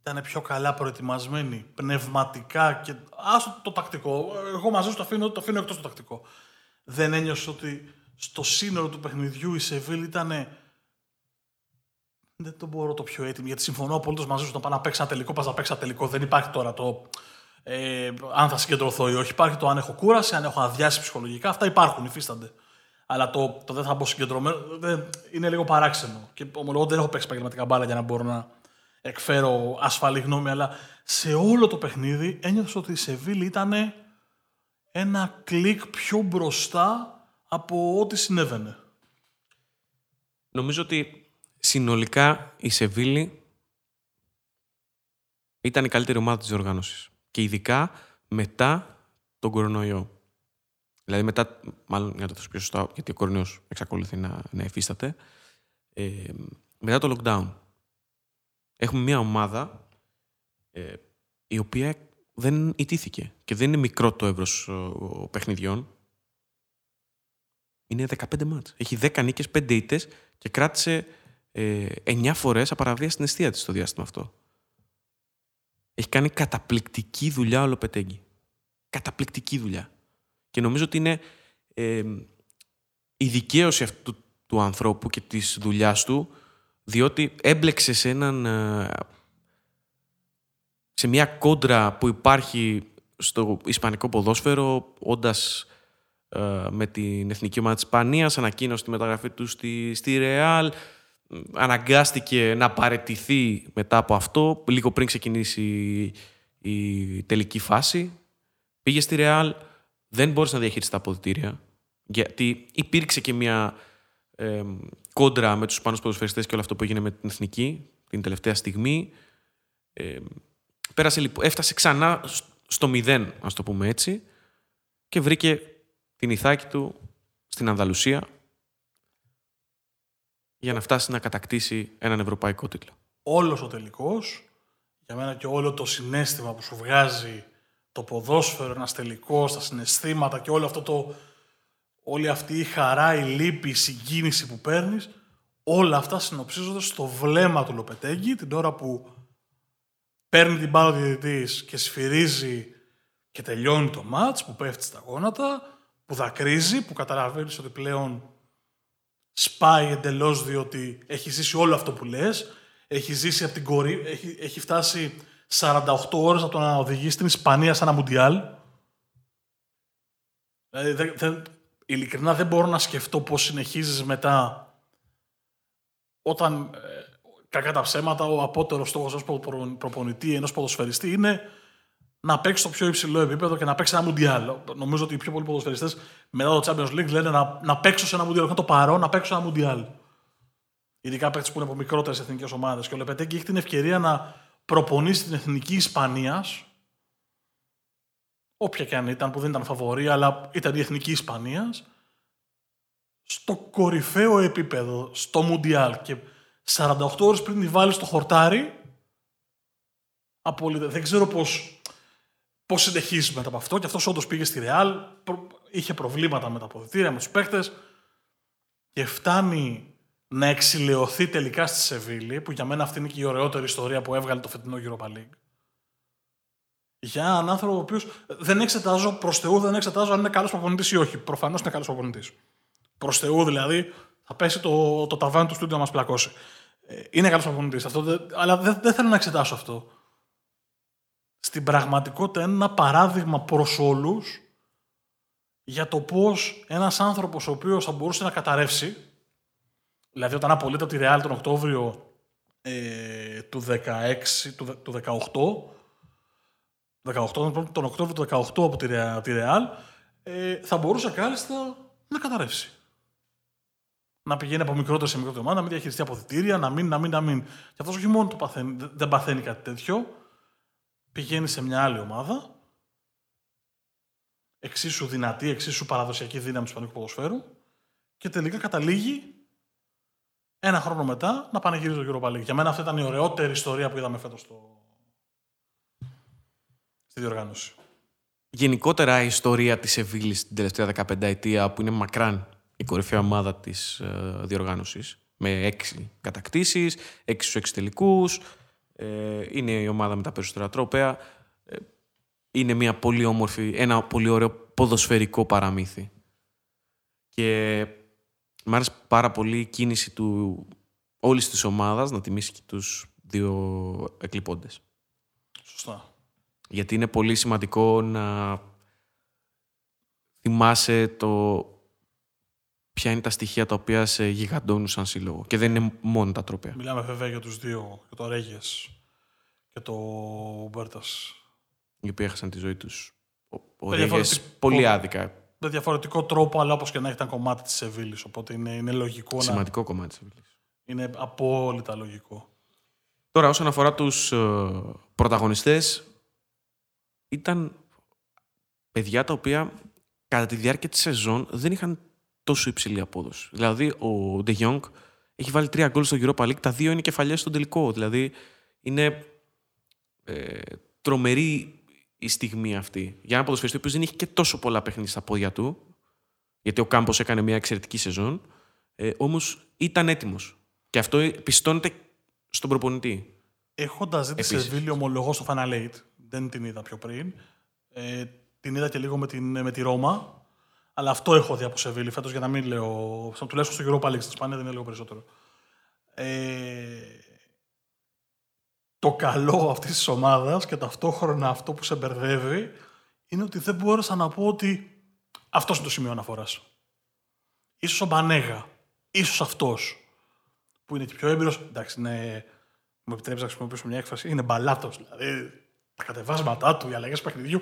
ήταν πιο καλά προετοιμασμένη, πνευματικά και άστο το τακτικό. Εγώ μαζί σου το αφήνω, το αφήνω εκτός το τακτικό. Δεν ένιωσε ότι στο σύνολο του παιχνιδιού η Σεβίλη ήταν δεν το μπορώ το πιο έτοιμη, γιατί συμφωνώ απολύτω μαζί σου. Όταν πάω να παίξει ένα τελικό, πας να παίξει ένα τελικό. Δεν υπάρχει τώρα το ε, αν θα συγκεντρωθώ ή όχι. Υπάρχει το αν έχω κούραση, αν έχω αδειάσει ψυχολογικά. Αυτά υπάρχουν, υφίστανται. Αλλά το, το δεν θα μπω συγκεντρωμένο δεν, είναι λίγο παράξενο. Και ομολογώ δεν έχω παίξει επαγγελματικά μπάλα για να μπορώ να εκφέρω ασφαλή γνώμη. Αλλά σε όλο το παιχνίδι ένιωθα ότι η Σεβίλη ήταν ένα κλικ πιο μπροστά από ό,τι συνέβαινε. Νομίζω ότι συνολικά η Σεβίλη ήταν η καλύτερη ομάδα της οργάνωσης. Και ειδικά μετά τον κορονοϊό. Δηλαδή μετά, μάλλον για να το πιο σωστά, γιατί ο κορονοϊός εξακολουθεί να, να εφίσταται, ε, μετά το lockdown. Έχουμε μια ομάδα ε, η οποία δεν ιτήθηκε. Και δεν είναι μικρό το εύρος παιχνιδιών. Είναι 15 μάτς. Έχει 10 νίκες, 5 ήττες και κράτησε ε, 9 φορές απαραβία στην αιστεία της στο διάστημα αυτό. Έχει κάνει καταπληκτική δουλειά ο Λοπετέγγι. Καταπληκτική δουλειά. Και νομίζω ότι είναι ε, η δικαίωση αυτού του ανθρώπου και της δουλειάς του διότι έμπλεξε σε έναν ε, σε μια κόντρα που υπάρχει στο ισπανικό ποδόσφαιρο, όντας ε, με την εθνική ομάδα της Ισπανίας, ανακοίνωσε τη μεταγραφή του στη, στη Ρεάλ, αναγκάστηκε να παρετηθεί μετά από αυτό, λίγο πριν ξεκινήσει η, τελική φάση. Πήγε στη Ρεάλ, δεν μπόρεσε να διαχειριστείς τα αποδητήρια, γιατί υπήρξε και μια ε, κόντρα με τους Ισπανούς ποδοσφαιριστές και όλο αυτό που έγινε με την εθνική την τελευταία στιγμή. Ε, Πέρασε, λοιπόν, έφτασε ξανά στο μηδέν, ας το πούμε έτσι, και βρήκε την ηθάκη του στην Ανδαλουσία για να φτάσει να κατακτήσει έναν ευρωπαϊκό τίτλο. Όλος ο τελικός, για μένα και όλο το συνέστημα που σου βγάζει το ποδόσφαιρο, ένας τελικός, τα συναισθήματα και όλο αυτό το, όλη αυτή η χαρά, η λύπη, η συγκίνηση που παίρνεις, όλα αυτά συνοψίζονται στο βλέμμα του Λοπετέγκη την ώρα που παίρνει την μπάλα ο διαιτητής και σφυρίζει και τελειώνει το μάτς που πέφτει στα γόνατα, που δακρύζει, που καταλαβαίνεις ότι πλέον σπάει εντελώς διότι έχει ζήσει όλο αυτό που λες, έχει ζήσει από την κορή, έχει, έχει φτάσει 48 ώρες από το να οδηγεί στην Ισπανία σαν ένα μουντιάλ. Δηλαδή, δεν, δεν, ειλικρινά δεν μπορώ να σκεφτώ πώς συνεχίζεις μετά όταν ε, κακά τα ψέματα, ο απότερος στόχος ω προπονητή ενός ποδοσφαιριστή είναι να παίξει στο πιο υψηλό επίπεδο και να παίξει ένα μουντιάλ. Νομίζω ότι οι πιο πολλοί ποδοσφαιριστές μετά το Champions League λένε να, να παίξω σε ένα μουντιάλ. Είναι το παρόν να παίξω σε ένα μουντιάλ. Ειδικά παίξει που είναι από μικρότερες εθνικές ομάδες. Και ο Λεπετέκη έχει την ευκαιρία να προπονήσει την εθνική Ισπανίας. Όποια και αν ήταν, που δεν ήταν φαβορή, αλλά ήταν η εθνική Ισπανίας. Στο κορυφαίο επίπεδο, στο Μουντιάλ. Και 48 ώρες πριν τη βάλει στο χορτάρι, απολύτω. Δεν ξέρω πώς, πώς συνεχίζεις μετά από αυτό. Και αυτός όντως πήγε στη Ρεάλ, είχε προβλήματα με τα αποδητήρια, με τους παίκτες και φτάνει να εξηλαιωθεί τελικά στη Σεβίλη, που για μένα αυτή είναι και η ωραιότερη ιστορία που έβγαλε το φετινό Europa League. Για έναν άνθρωπο ο οποίος δεν εξετάζω, προς Θεού δεν εξετάζω αν είναι καλός προπονητής ή όχι. Προφανώς είναι καλός προπονητής. Προς Θεού δηλαδή θα πέσει το, το ταβάνι του στούντιο να μας πλακώσει. Ε, είναι καλός προπονητής αυτό, αλλά δεν, δεν θέλω να εξετάσω αυτό. Στην πραγματικότητα είναι ένα παράδειγμα προς όλους για το πώς ένας άνθρωπος ο οποίος θα μπορούσε να καταρρεύσει, δηλαδή όταν απολύτω από τη Real τον Οκτώβριο ε, του 16, του, του 18, 18, τον Οκτώβριο του 18 από τη, τη Real, ε, θα μπορούσε κάλλιστα να καταρρεύσει να πηγαίνει από μικρότερη σε μικρότερη ομάδα, να μην διαχειριστεί αποδητήρια, να μην, να μην, να μην. Και αυτός όχι μόνο το παθαίνει, δεν παθαίνει κάτι τέτοιο, πηγαίνει σε μια άλλη ομάδα, εξίσου δυνατή, εξίσου παραδοσιακή δύναμη του Ισπανικού ποδοσφαίρου και τελικά καταλήγει ένα χρόνο μετά να πανηγυρίζει το Europa League. Για μένα αυτή ήταν η ωραιότερη ιστορία που είδαμε φέτος στο... στη διοργάνωση. Γενικότερα η ιστορία της Σεβίλης την τελευταία 15 ετία που είναι μακράν η κορυφαία ομάδα της ε, διοργάνωσης με έξι κατακτήσεις, έξι στους έξι τελικούς. Ε, είναι η ομάδα με τα περισσότερα τρόπαια. Ε, είναι μια πολύ όμορφη, ένα πολύ ωραίο ποδοσφαιρικό παραμύθι. Και μου άρεσε πάρα πολύ η κίνηση του όλης της ομάδας να τιμήσει και τους δύο εκλειπώντες. Σωστά. Γιατί είναι πολύ σημαντικό να θυμάσαι το ποια είναι τα στοιχεία τα οποία σε γιγαντώνουν σαν σύλλογο. Και δεν είναι μόνο τα τρόπια. Μιλάμε βέβαια για τους δύο, για το Ρέγες και το Μπέρτας. Οι οποίοι έχασαν τη ζωή τους. Ο, ο Με Ρέγες διαφορετικό- πολύ άδικα. Με διαφορετικό τρόπο, αλλά όπως και να έχει ήταν κομμάτι της Σεβίλης, οπότε είναι, είναι λογικό να... Σημαντικό κομμάτι της Σεβίλης. Είναι απόλυτα λογικό. Τώρα, όσον αφορά τους ε, πρωταγωνιστές, ήταν παιδιά τα οποία κατά τη διάρκεια της σεζόν δεν είχαν τόσο υψηλή απόδοση. Δηλαδή, ο De Jong έχει βάλει τρία γκολ στο Europa League, τα δύο είναι κεφαλιές στον τελικό. Δηλαδή, είναι ε, τρομερή η στιγμή αυτή. Για ένα ποδοσφαιριστή ο οποίος δεν είχε και τόσο πολλά παιχνίδια στα πόδια του, γιατί ο Κάμπος έκανε μια εξαιρετική σεζόν, ε, όμως ήταν έτοιμος. Και αυτό πιστώνεται στον προπονητή. Έχοντας δει τη Επίσης. Σεβίλη, ομολογώ στο Final Eight, δεν την είδα πιο πριν. Ε, την είδα και λίγο με, την, με τη Ρώμα. Αλλά αυτό έχω δει από Σεβίλη φέτος για να μην λέω. σαν- Τουλάχιστον στο Europa League στην Ισπανία δεν είναι λίγο περισσότερο. Ε, το καλό αυτής της ομάδας και ταυτόχρονα αυτό που σε μπερδεύει είναι ότι δεν μπόρεσα να πω ότι αυτός είναι το σημείο αναφοράς. Ίσως ο Μπανέγα. Ίσως αυτός που είναι και πιο έμπειρος. Εντάξει, είναι, μου επιτρέπει να χρησιμοποιήσω μια έκφραση, είναι μπαλάτος. Δηλαδή, τα κατεβάσματά του, οι αλλαγές παιχνιδιού.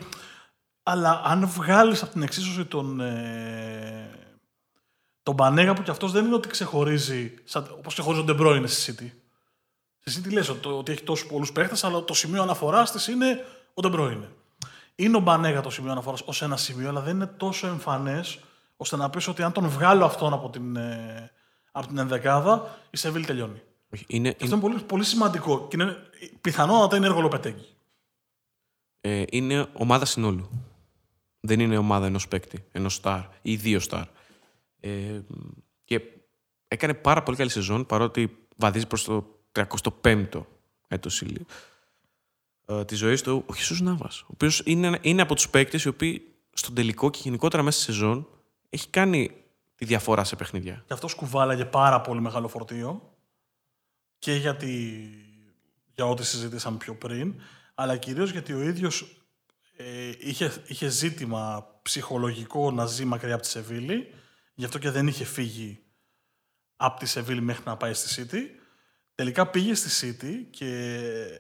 Αλλά αν βγάλεις από την εξίσωση τον, ε, τον Μπανέγα, που κι αυτός δεν είναι ότι ξεχωρίζει, όπως ξεχωρίζει ο Ντεμπρόινε στη City. Στη City λες ότι, ότι έχει τόσους πολλούς παίχτες, αλλά το σημείο αναφοράς της είναι ο Ντεμπρόινε. Είναι ο Μπανέγα το σημείο αναφοράς ως ένα σημείο, αλλά δεν είναι τόσο εμφανές ώστε να πεις ότι αν τον βγάλω αυτόν από την, ε, από την ενδεκάδα, η Σεβίλη τελειώνει. Όχι, Είναι, Και αυτό είναι πολύ, πολύ σημαντικό και είναι πιθανότατα είναι έργο Λοπετέγκη. ε, είναι ομάδα συνόλου. Δεν είναι ομάδα ενός παίκτη, ενός στάρ ή δύο στάρ. Ε, και έκανε πάρα πολύ καλή σεζόν, παρότι βαδίζει προς το 35ο έτος ηλίου ε, της ζωής του ο Χισούς Νάβας, ο οποίος είναι, είναι από τους παίκτες οι οποίοι στον τελικό και γενικότερα μέσα στη σεζόν έχει κάνει τη διαφορά σε παιχνίδια. Και αυτός κουβάλαγε πάρα πολύ μεγάλο φορτίο και γιατί, για ό,τι συζητήσαμε πιο πριν, αλλά κυρίως γιατί ο ίδιος ε, είχε, είχε ζήτημα ψυχολογικό να ζει μακριά από τη Σεβίλη, γι' αυτό και δεν είχε φύγει από τη Σεβίλη μέχρι να πάει στη City. Τελικά πήγε στη City και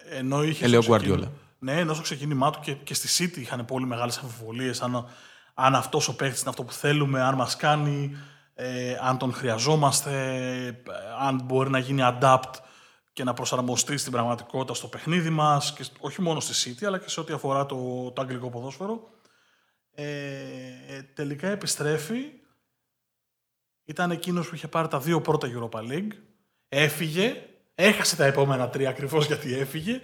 ενώ είχε... Έλεο στο ξεκίνημα- Guardiola. Ναι, ενώ στο ξεκίνημά του και, και στη City είχαν πολύ μεγάλες αμφιβολίες αν, αν αυτός ο παίκτης είναι αυτό που θέλουμε, αν μας κάνει, ε, αν τον χρειαζόμαστε, ε, αν μπορεί να γίνει adapt και να προσαρμοστεί στην πραγματικότητα στο παιχνίδι μας, και σ- όχι μόνο στη City, αλλά και σε ό,τι αφορά το, το αγγλικό ποδόσφαιρο. Ε, τελικά επιστρέφει. Ήταν εκείνος που είχε πάρει τα δύο πρώτα Europa League. Έφυγε. Έχασε τα επόμενα τρία ακριβώς γιατί έφυγε.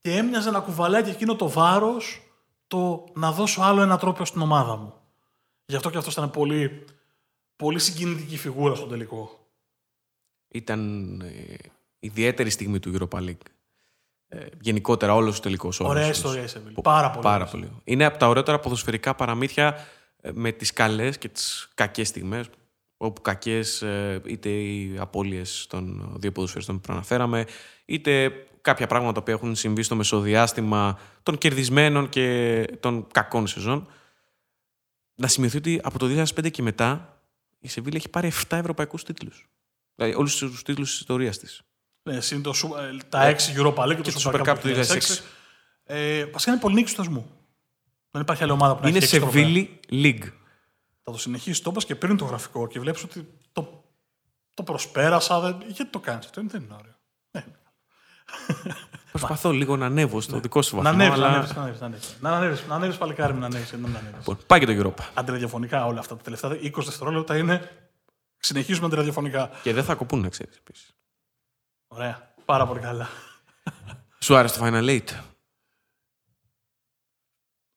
Και έμοιαζε να κουβαλάει και εκείνο το βάρος το να δώσω άλλο ένα τρόπο στην ομάδα μου. Γι' αυτό και αυτός ήταν πολύ, πολύ συγκινητική φιγούρα στο τελικό. Ήταν ε, ιδιαίτερη στιγμή του Europa League. Ε, γενικότερα όλος ο τελικός όρος. Ωραία τους. ιστορία η Σεβίλη. Πάρα πολύ. Πάρα ωραία. πολύ. Είναι από τα ωραίτερα ποδοσφαιρικά παραμύθια ε, με τις καλές και τις κακές στιγμές όπου κακές ε, είτε οι απώλειες των δύο ποδοσφαιριστών που προαναφέραμε είτε κάποια πράγματα που έχουν συμβεί στο μεσοδιάστημα των κερδισμένων και των κακών σεζόν. Να σημειωθεί ότι από το 2005 και μετά η Σεβίλη έχει πάρει 7 ευρωπαϊκούς τίτλους. Δηλαδή όλους τους τίτλους της ιστορίας της. Ναι, συν το, Su- ε, τα 6 Europa League και, και το το Super Cup του 2006. Ε, βασικά είναι πολύ νίκη του θεσμού. Δεν υπάρχει άλλη ομάδα που να Είναι έχει έξι τροφέα. Σεβίλη League. Θα το συνεχίσεις, το είπα και πριν το γραφικό και βλέπεις ότι το, το προσπέρασα. Δεν... Γιατί το κάνεις αυτό, δεν είναι ωραίο. Ναι. Προσπαθώ λίγο να ανέβω στο δικό σου Να βαθμό. ανέβει, να αλλά... ανέβεις. Να ανέβεις, να ανέβεις. Να ανέβεις, να ανέβεις παλικάρι μου, να ανέβεις, να ανέβεις. Λοιπόν, πάει και το Europa. Αντιραδιοφωνικά όλα αυτά τα τελευταία 20 δευτερόλεπτα είναι. Συνεχίζουμε αντιραδιοφωνικά. Και δεν θα κοπούν, να ξέρεις επίσης. Ωραία. Πάρα πολύ καλά. Σου άρεσε το Final Eight;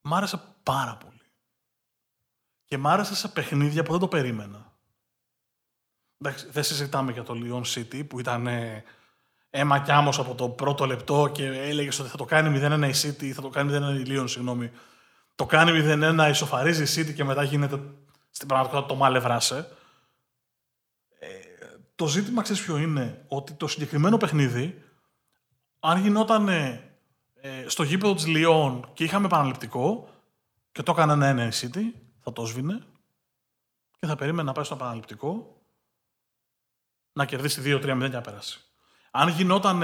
Μ' άρεσε πάρα πολύ. Και μ' άρεσε σε παιχνίδια που δεν το περίμενα. Εντάξει, δεν συζητάμε για το Lyon City που ήταν ε, αίμα κι άμμος από το πρώτο λεπτό και έλεγες ότι θα το κάνει 0-1 η City ή θα το κάνει 0-1 η Lyon, συγγνώμη. Το κάνει 0-1, ισοφαρίζει η City και μετά γίνεται στην πραγματικότητα το μάλευράσε. Ε, το ζήτημα ξέρεις ποιο είναι, ότι το συγκεκριμένο παιχνίδι, αν γινόταν ε, ε, στο γήπεδο της Λιόν και είχαμε επαναληπτικό και το έκανε ένα ένα η City, θα το σβήνε και θα περίμενε να πάει στο επαναληπτικό να κερδίσει 2-3-0 και να περάσει. Αν γινόταν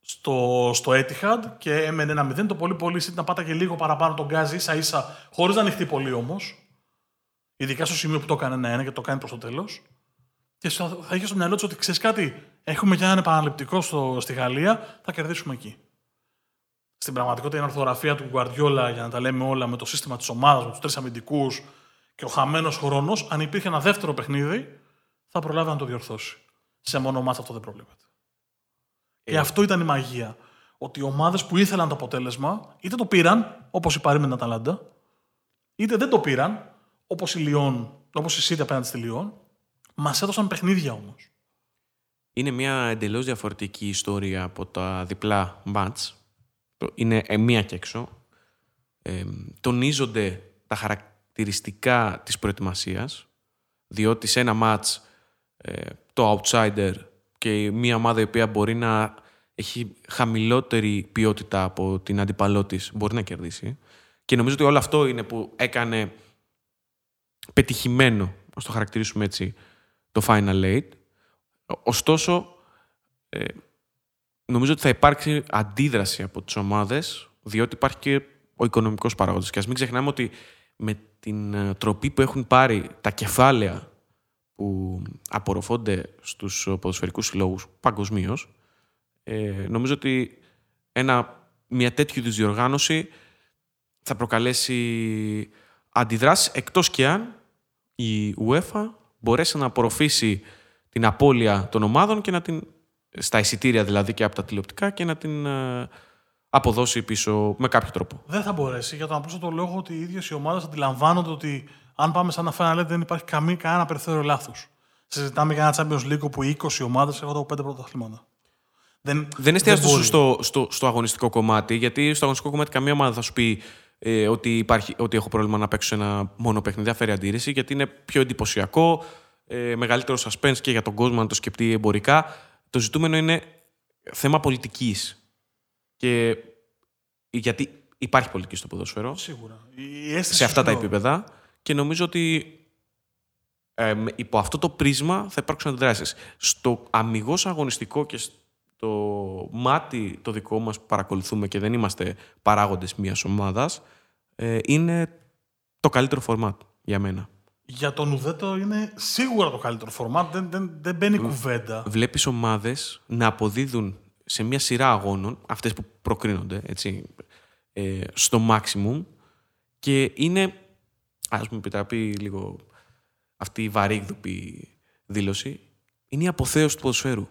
στο, στο Etihad και έμενε ένα 0, το πολύ πολύ να πάταγε λίγο παραπάνω τον γκάζι ίσα ίσα, χωρίς να ανοιχτεί πολύ όμως. Ειδικά στο σημείο που το έκανε ένα-ένα και το κάνει προς το τέλος. Και θα, θα είχε στο μυαλό του ότι ξέρεις κάτι, έχουμε και έναν επαναληπτικό στο, στη Γαλλία, θα κερδίσουμε εκεί. Στην πραγματικότητα, η ορθογραφία του Γκουαρδιόλα, για να τα λέμε όλα με το σύστημα της ομάδας, με τους τρεις αμυντικούς και ο χαμένος χρόνος, αν υπήρχε ένα δεύτερο παιχνίδι, θα προλάβει να το διορθώσει. Σε μόνο μάτσα αυτό δεν προβλέπεται. Ε. Και αυτό ήταν η μαγεία. Ότι οι ομάδες που ήθελαν το αποτέλεσμα, είτε το πήραν, όπως η Παρή με την Αταλάντα, είτε δεν το πήραν, όπως η Λιόν, όπως η Σίτι απέναντι στη Λιόν, μας έδωσαν παιχνίδια όμως. Είναι μια εντελώς διαφορετική ιστορία από τα διπλά μάτς. Είναι μία και έξω. Ε, τονίζονται τα χαρακτηριστικά της προετοιμασίας, διότι σε ένα μάτς ε, το outsider και μια ομάδα η οποία μπορεί να έχει χαμηλότερη ποιότητα από την αντιπαλό της μπορεί να κερδίσει. Και νομίζω ότι όλο αυτό είναι που έκανε πετυχημένο, ας το χαρακτηρίσουμε έτσι, το Final Eight. Ωστόσο, ε, νομίζω ότι θα υπάρξει αντίδραση από τις ομάδες, διότι υπάρχει και ο οικονομικός παράγοντας. Και ας μην ξεχνάμε ότι με την ε, τροπή που έχουν πάρει τα κεφάλαια που απορροφώνται στους ποδοσφαιρικούς συλλόγους παγκοσμίως. Ε, νομίζω ότι ένα, μια τέτοιου είδους διοργάνωση θα προκαλέσει αντιδράσεις εκτός και αν η UEFA μπορέσει να απορροφήσει την απώλεια των ομάδων και να την, στα εισιτήρια δηλαδή και από τα τηλεοπτικά και να την ε, αποδώσει πίσω με κάποιο τρόπο. Δεν θα μπορέσει για τον απλό το λόγο ότι οι ίδιες οι ομάδες αντιλαμβάνονται ότι αν πάμε σαν να Final δεν υπάρχει καμία, κανένα περιθώριο λάθο. Συζητάμε για ένα Champions League που 20 ομάδες έχουν από 5 πρωταθλήματα. Δεν, δεν εστιάζει τόσο στο, στο, στο, αγωνιστικό κομμάτι, γιατί στο αγωνιστικό κομμάτι καμία ομάδα θα σου πει ε, ότι, υπάρχει, ότι έχω πρόβλημα να παίξω ένα μόνο παιχνίδι. Θα φέρει αντίρρηση, γιατί είναι πιο εντυπωσιακό, ε, μεγαλύτερο suspense και για τον κόσμο να το σκεφτεί εμπορικά. Το ζητούμενο είναι θέμα πολιτικής. Και γιατί υπάρχει πολιτική στο ποδόσφαιρο. Σίγουρα. σε αυτά τα επίπεδα. Και νομίζω ότι ε, υπό αυτό το πρίσμα θα υπάρξουν αντιδράσεις. Στο αμυγός αγωνιστικό και στο μάτι το δικό μας που παρακολουθούμε και δεν είμαστε παράγοντες μιας ομάδας, ε, είναι το καλύτερο φορμάτ για μένα. Για τον Ουδέτο είναι σίγουρα το καλύτερο φορμάτ, δεν, δεν, δεν μπαίνει κουβέντα. Βλέπεις ομάδες να αποδίδουν σε μια σειρά αγώνων, αυτές που προκρίνονται, έτσι, ε, στο maximum και είναι ας μου επιτραπεί λίγο αυτή η βαρύγδουπη δήλωση, είναι η αποθέωση του ποδοσφαίρου.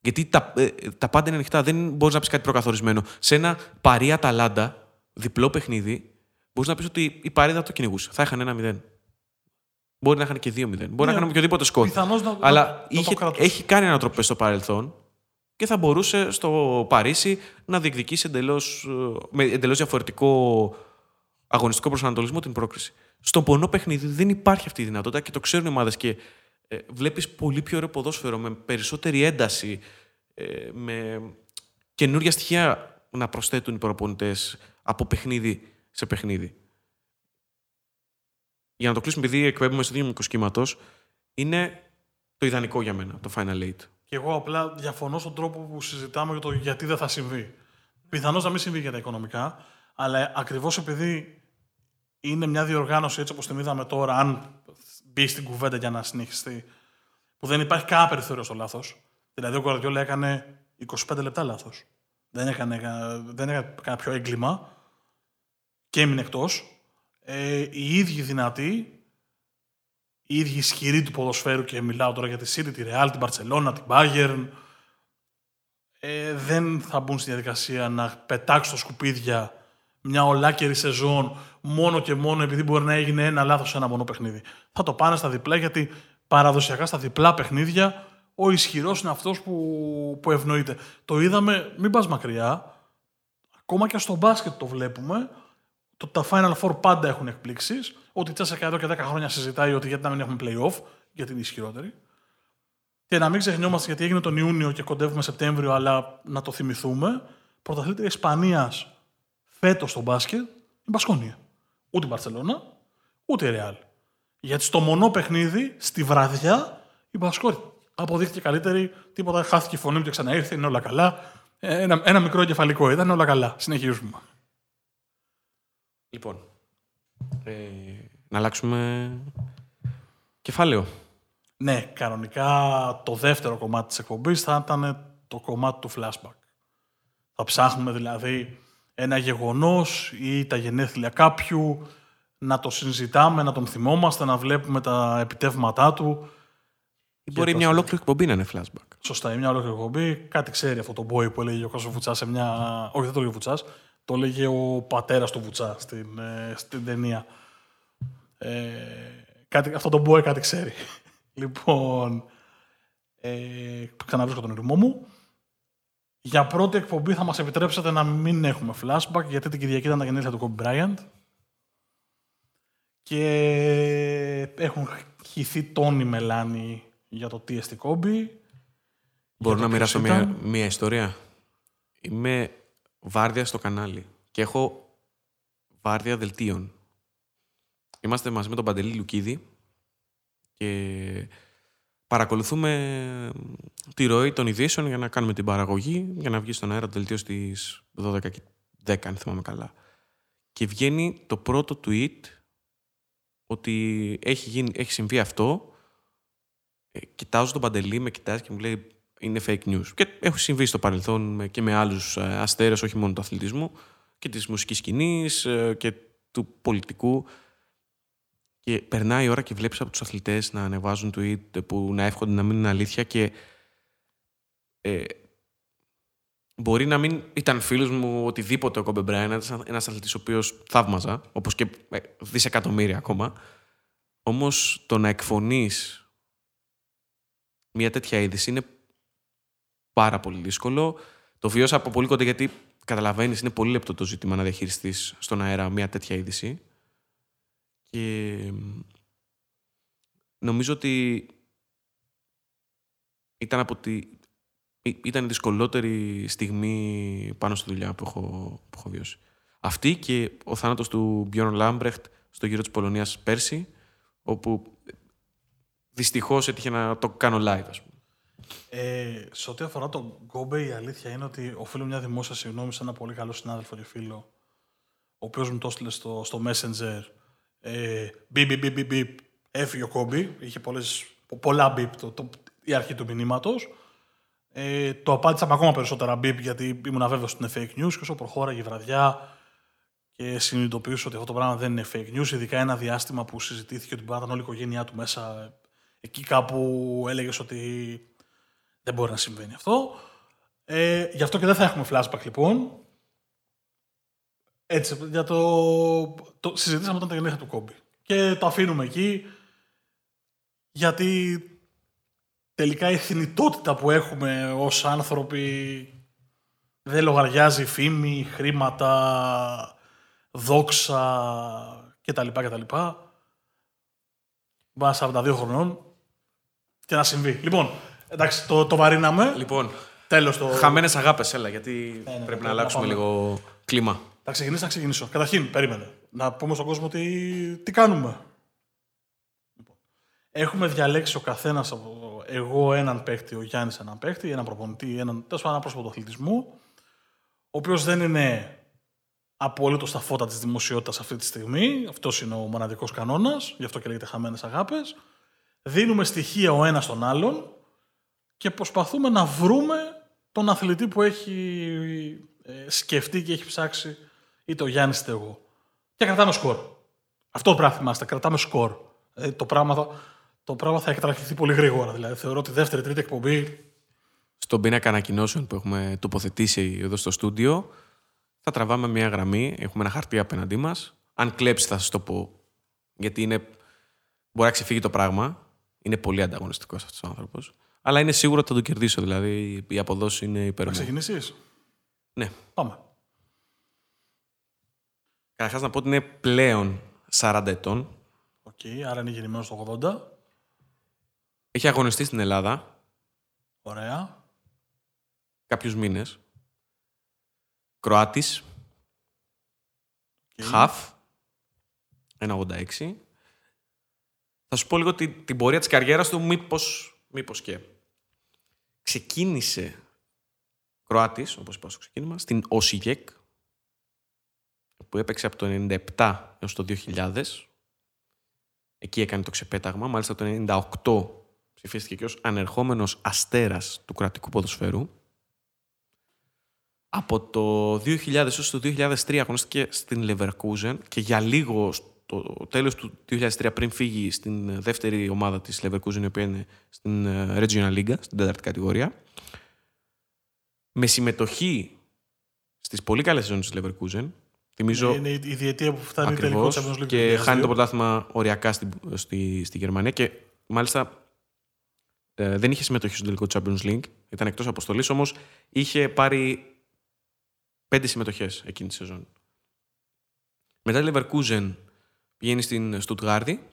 Γιατί τα, ε, τα πάντα είναι ανοιχτά. Δεν μπορείς να πεις κάτι προκαθορισμένο. Σε ένα παρή Αταλάντα, διπλό παιχνίδι, μπορείς να πεις ότι η παρή θα το κυνηγούσε. Θα είχαν ένα 0. Μπορεί να είχαν και 2-0. Μπορεί ναι, να είχαν οποιοδήποτε σκόρ. Να, Αλλά να, είχε, έχει κάνει ένα τροπέ στο παρελθόν και θα μπορούσε στο Παρίσι να διεκδικήσει εντελώς ε, με εντελώς διαφορετικό αγωνιστικό προσανατολισμό την πρόκριση. Στο πονό παιχνίδι δεν υπάρχει αυτή η δυνατότητα και το ξέρουν οι ομάδες. Και ε, βλέπεις πολύ πιο ωραίο ποδόσφαιρο με περισσότερη ένταση, ε, με καινούργια στοιχεία να προσθέτουν οι προπονητές από παιχνίδι σε παιχνίδι. Για να το κλείσουμε, επειδή εκπέμπουμε στο ίδιο κύματο, είναι το ιδανικό για μένα, το Final Eight. Και εγώ απλά διαφωνώ στον τρόπο που συζητάμε για το γιατί δεν θα συμβεί. Πιθανώς να μην συμβεί για τα οικονομικά, αλλά ακριβώς επειδή είναι μια διοργάνωση έτσι όπως την είδαμε τώρα, αν μπει στην κουβέντα για να συνεχιστεί, που δεν υπάρχει κανένα περιθώριο στο λάθος. Δηλαδή ο Γκουαρδιόλα έκανε 25 λεπτά λάθος. Δεν έκανε, δεν έκανε κάποιο έγκλημα και έμεινε εκτός. Ε, οι ίδιοι δυνατοί, οι ίδιοι ισχυροί του ποδοσφαίρου και μιλάω τώρα για τη City, τη Real, την Barcelona, την Bayern, ε, δεν θα μπουν στη διαδικασία να πετάξουν τα σκουπίδια μια ολάκερη σεζόν μόνο και μόνο επειδή μπορεί να έγινε ένα λάθος σε ένα μόνο παιχνίδι. Θα το πάνε στα διπλά γιατί παραδοσιακά στα διπλά παιχνίδια ο ισχυρός είναι αυτός που, που ευνοείται. Το είδαμε, μην πας μακριά. Ακόμα και στο μπάσκετ το βλέπουμε. Το, τα Final Four πάντα έχουν εκπλήξεις. Ότι η Τσέσσεκα εδώ και 10 χρόνια συζητάει ότι γιατί να μην έχουμε playoff, γιατί είναι ισχυρότερη. Και να μην ξεχνιόμαστε γιατί έγινε τον Ιούνιο και κοντεύουμε Σεπτέμβριο, αλλά να το θυμηθούμε. Πρωταθλήτρια Ισπανίας φέτος στο μπάσκετ η Μπασκόνια. Ούτε η Μπαρσελόνα, ούτε η Ρεάλ. Γιατί στο μονό παιχνίδι, στη βραδιά, η Μπασκόρη αποδείχθηκε καλύτερη. Τίποτα, χάθηκε η φωνή μου και ξαναήρθε, είναι όλα καλά. Ε, Ένα, ένα μικρό εγκεφαλικό ήταν, όλα καλά. Συνεχίζουμε. Λοιπόν, ε, να αλλάξουμε κεφάλαιο. Ναι, κανονικά το δεύτερο κομμάτι της εκπομπής θα ήταν το κομμάτι του flashback. Θα ψάχνουμε δηλαδή ένα γεγονός ή τα γενέθλια κάποιου, να το συζητάμε, να τον θυμόμαστε, να βλέπουμε τα επιτεύγματά του. Ή μπορεί μια ολόκληρη εκπομπή να είναι flashback. Σωστά, η μια ολόκληρη εκπομπή. Κάτι ξέρει αυτό το boy που έλεγε ο Κώσο Βουτσά σε μια. Όχι, δεν το έλεγε ο Βουτσά. Το έλεγε ο πατέρας του Βουτσά στην, ε, στην ταινία. Ε, κάτι, αυτό το boy κάτι ξέρει. (laughs) λοιπόν. Ε, ξαναβρίσκω τον ρυθμό μου. Για πρώτη εκπομπή θα μας επιτρέψετε να μην έχουμε flashback, γιατί την Κυριακή ήταν τα γενέθλια του Kobe Bryant. Και έχουν χυθεί τόνοι μελάνι για το τι εστί Kobe. Μπορώ το να μοιράσω ποιος μια, ήταν. μια ιστορία; Είμαι βάρδια στο κανάλι και έχω βάρδια δελτίων. Είμαστε μαζί με τον Παντελή Λουκίδη και παρακολουθούμε τη ροή των ειδήσεων για να κάνουμε την παραγωγή, για να βγει στον αέρα το δελτίο στις 12 και 10, αν θυμάμαι καλά. Και βγαίνει το πρώτο tweet ότι έχει, γίνει, έχει συμβεί αυτό. Ε, κοιτάζω τον Παντελή, με κοιτάζει και μου λέει είναι fake news. Και έχω συμβεί στο παρελθόν με- και με άλλους ε, αστέρες, όχι μόνο του αθλητισμού, και της μουσικής σκηνής ε, και του πολιτικού. Και περνάει η ώρα και βλέπεις από τους αθλητές να ανεβάζουν tweet που να εύχονται να μην είναι αλήθεια και ε, μπορεί να μην ήταν φίλος μου οτιδήποτε ο Κόμπε Μπράιν, ένας αθλητής ο οποίος θαύμαζα, όπως και ε, δισεκατομμύρια ακόμα. Όμως το να εκφωνείς μια τέτοια είδηση είναι πάρα πολύ δύσκολο. Το βιώσα από πολύ κοντά γιατί καταλαβαίνεις είναι πολύ λεπτό το ζήτημα να διαχειριστείς στον αέρα μια τέτοια είδηση. Και μ, νομίζω ότι ήταν από τη... ή- ήταν η δυσκολότερη στιγμή πάνω στη δουλειά που έχω, που έχω βιώσει. Αυτή και ο θάνατος του Μπιόρν Λάμπρεχτ στο γύρο της Πολωνίας πέρσι, όπου δυστυχώς έτυχε να το κάνω live, ας πούμε. Ε, σε ό,τι αφορά τον Γκόμπε, η αλήθεια είναι ότι οφείλω μια δημόσια συγγνώμη σε ένα πολύ καλό συνάδελφο και φίλο, ο οποίος μου το έστειλε στο, στο Messenger. Ε, μπιπ, μπιπ, μπιπ, μπιπ, έφυγε ο Κόμπι. Είχε πολλές, πολλά μπιπ το, το, η αρχή του μηνύματος. Ε, το απάντησα με ακόμα περισσότερα μπιπ γιατί ήμουν βέβαιος ότι είναι fake news και όσο προχώραγε η βραδιά και συνειδητοποιούσα ότι αυτό το πράγμα δεν είναι fake news, ειδικά ένα διάστημα που συζητήθηκε ότι μπορεί να ήταν όλη η οικογένειά του μέσα. Εκεί κάπου έλεγες ότι δεν μπορεί να συμβαίνει αυτό. Ε, γι' αυτό και δεν θα έχουμε flashback λοιπόν. Έτσι, για το, το συζητήσαμε όταν τα γενέθλια του Κόμπι. Και το αφήνουμε εκεί, γιατί τελικά η θνητότητα που έχουμε ως άνθρωποι δεν λογαριάζει φήμη, χρήματα, δόξα κτλ. κτλ. Μπα 42 χρονών και να συμβεί. Λοιπόν, εντάξει, το, το βαρύναμε. Λοιπόν, Τέλος το... χαμένες αγάπες, έλα, γιατί ναι, πρέπει πρέπει να να αλλάξουμε πάμε. λίγο κλίμα. Θα ξεκινήσω, να ξεκινήσω. Καταρχήν, περίμενε. Να πούμε στον κόσμο τι, τι κάνουμε. Λοιπόν, Έχουμε διαλέξει ο καθένας από εγώ έναν παίχτη, ο Γιάννης έναν παίχτη, έναν προπονητή, έναν τέλος πάντων ένα πρόσωπο του αθλητισμού, ο οποίος δεν είναι απολύτως στα φώτα της δημοσιότητας αυτή τη στιγμή. Αυτός είναι ο μοναδικός κανόνας, γι' αυτό και λέγεται χαμένες αγάπες. Δίνουμε στοιχεία ο ένας στον άλλον και προσπαθούμε να βρούμε τον αθλητή που έχει ε, σκεφτεί και έχει ψάξει είτε ο Γιάννης είτε εγώ. Και κρατάμε σκορ. Αυτό το πράγμα θυμάστε, κρατάμε σκορ. Ε, το, πράγμα θα, το πράγμα θα εκτραχυθεί πολύ γρήγορα. Δηλαδή, θεωρώ ότι δεύτερη, τρίτη εκπομπή Στον πίνακα ανακοινώσεων που έχουμε τοποθετήσει εδώ στο στούντιο, θα τραβάμε μια γραμμή. Έχουμε ένα χαρτί απέναντί μας. Αν κλέψεις, θα σας το πω. Γιατί είναι... μπορεί να ξεφύγει το πράγμα. Είναι πολύ ανταγωνιστικός αυτός ο άνθρωπος. Αλλά είναι σίγουρο ότι θα το κερδίσω. Δηλαδή, η αποδόση είναι θα υπέροχη. ξεκινήσεις; Ναι. Πάμε. Καταρχάς να πω ότι είναι πλέον 40 ετών. Οκ, άρα είναι γεννημένος στο 80. Έχει αγωνιστεί στην Ελλάδα Ωραία. κάποιους μήνες. Κροάτης. Οκ. Χαφ. 1,86. Θα σου πω λίγο την, την πορεία της καριέρας του, μήπως, μήπως και. Ξεκίνησε Κροάτης, όπως είπα στο ξεκίνημα, στην Όσιγιεκ, που έπαιξε από το 97 έως το 2000. Εκεί έκανε το ξεπέταγμα. Μάλιστα το 98 ψηφίστηκε και ως ανερχόμενος αστέρας του κροατικού ποδοσφαίρου. Από το 2000 έως το 2003 αγωνίστηκε στην Leverkusen και για λίγο στο τέλος του 2003 πριν φύγει στην δεύτερη ομάδα της Leverkusen η οποία είναι στην ε, Regional League, στην τέταρτη κατηγορία. Με συμμετοχή στις πολύ καλές σεζόν της Leverkusen Θυμίζω είναι η διετία που φτάνει ακριβώς, τελικό Champions League. και χάνει το πρωτάθλημα οριακά στη, στη, στη Γερμανία και μάλιστα ε, δεν είχε συμμετοχή στο τελικό Champions League, ήταν εκτός αποστολής, όμως είχε πάρει πέντε συμμετοχές εκείνη τη σεζόν. Μετά η Leverkusen πηγαίνει στην Στουτγάρδη,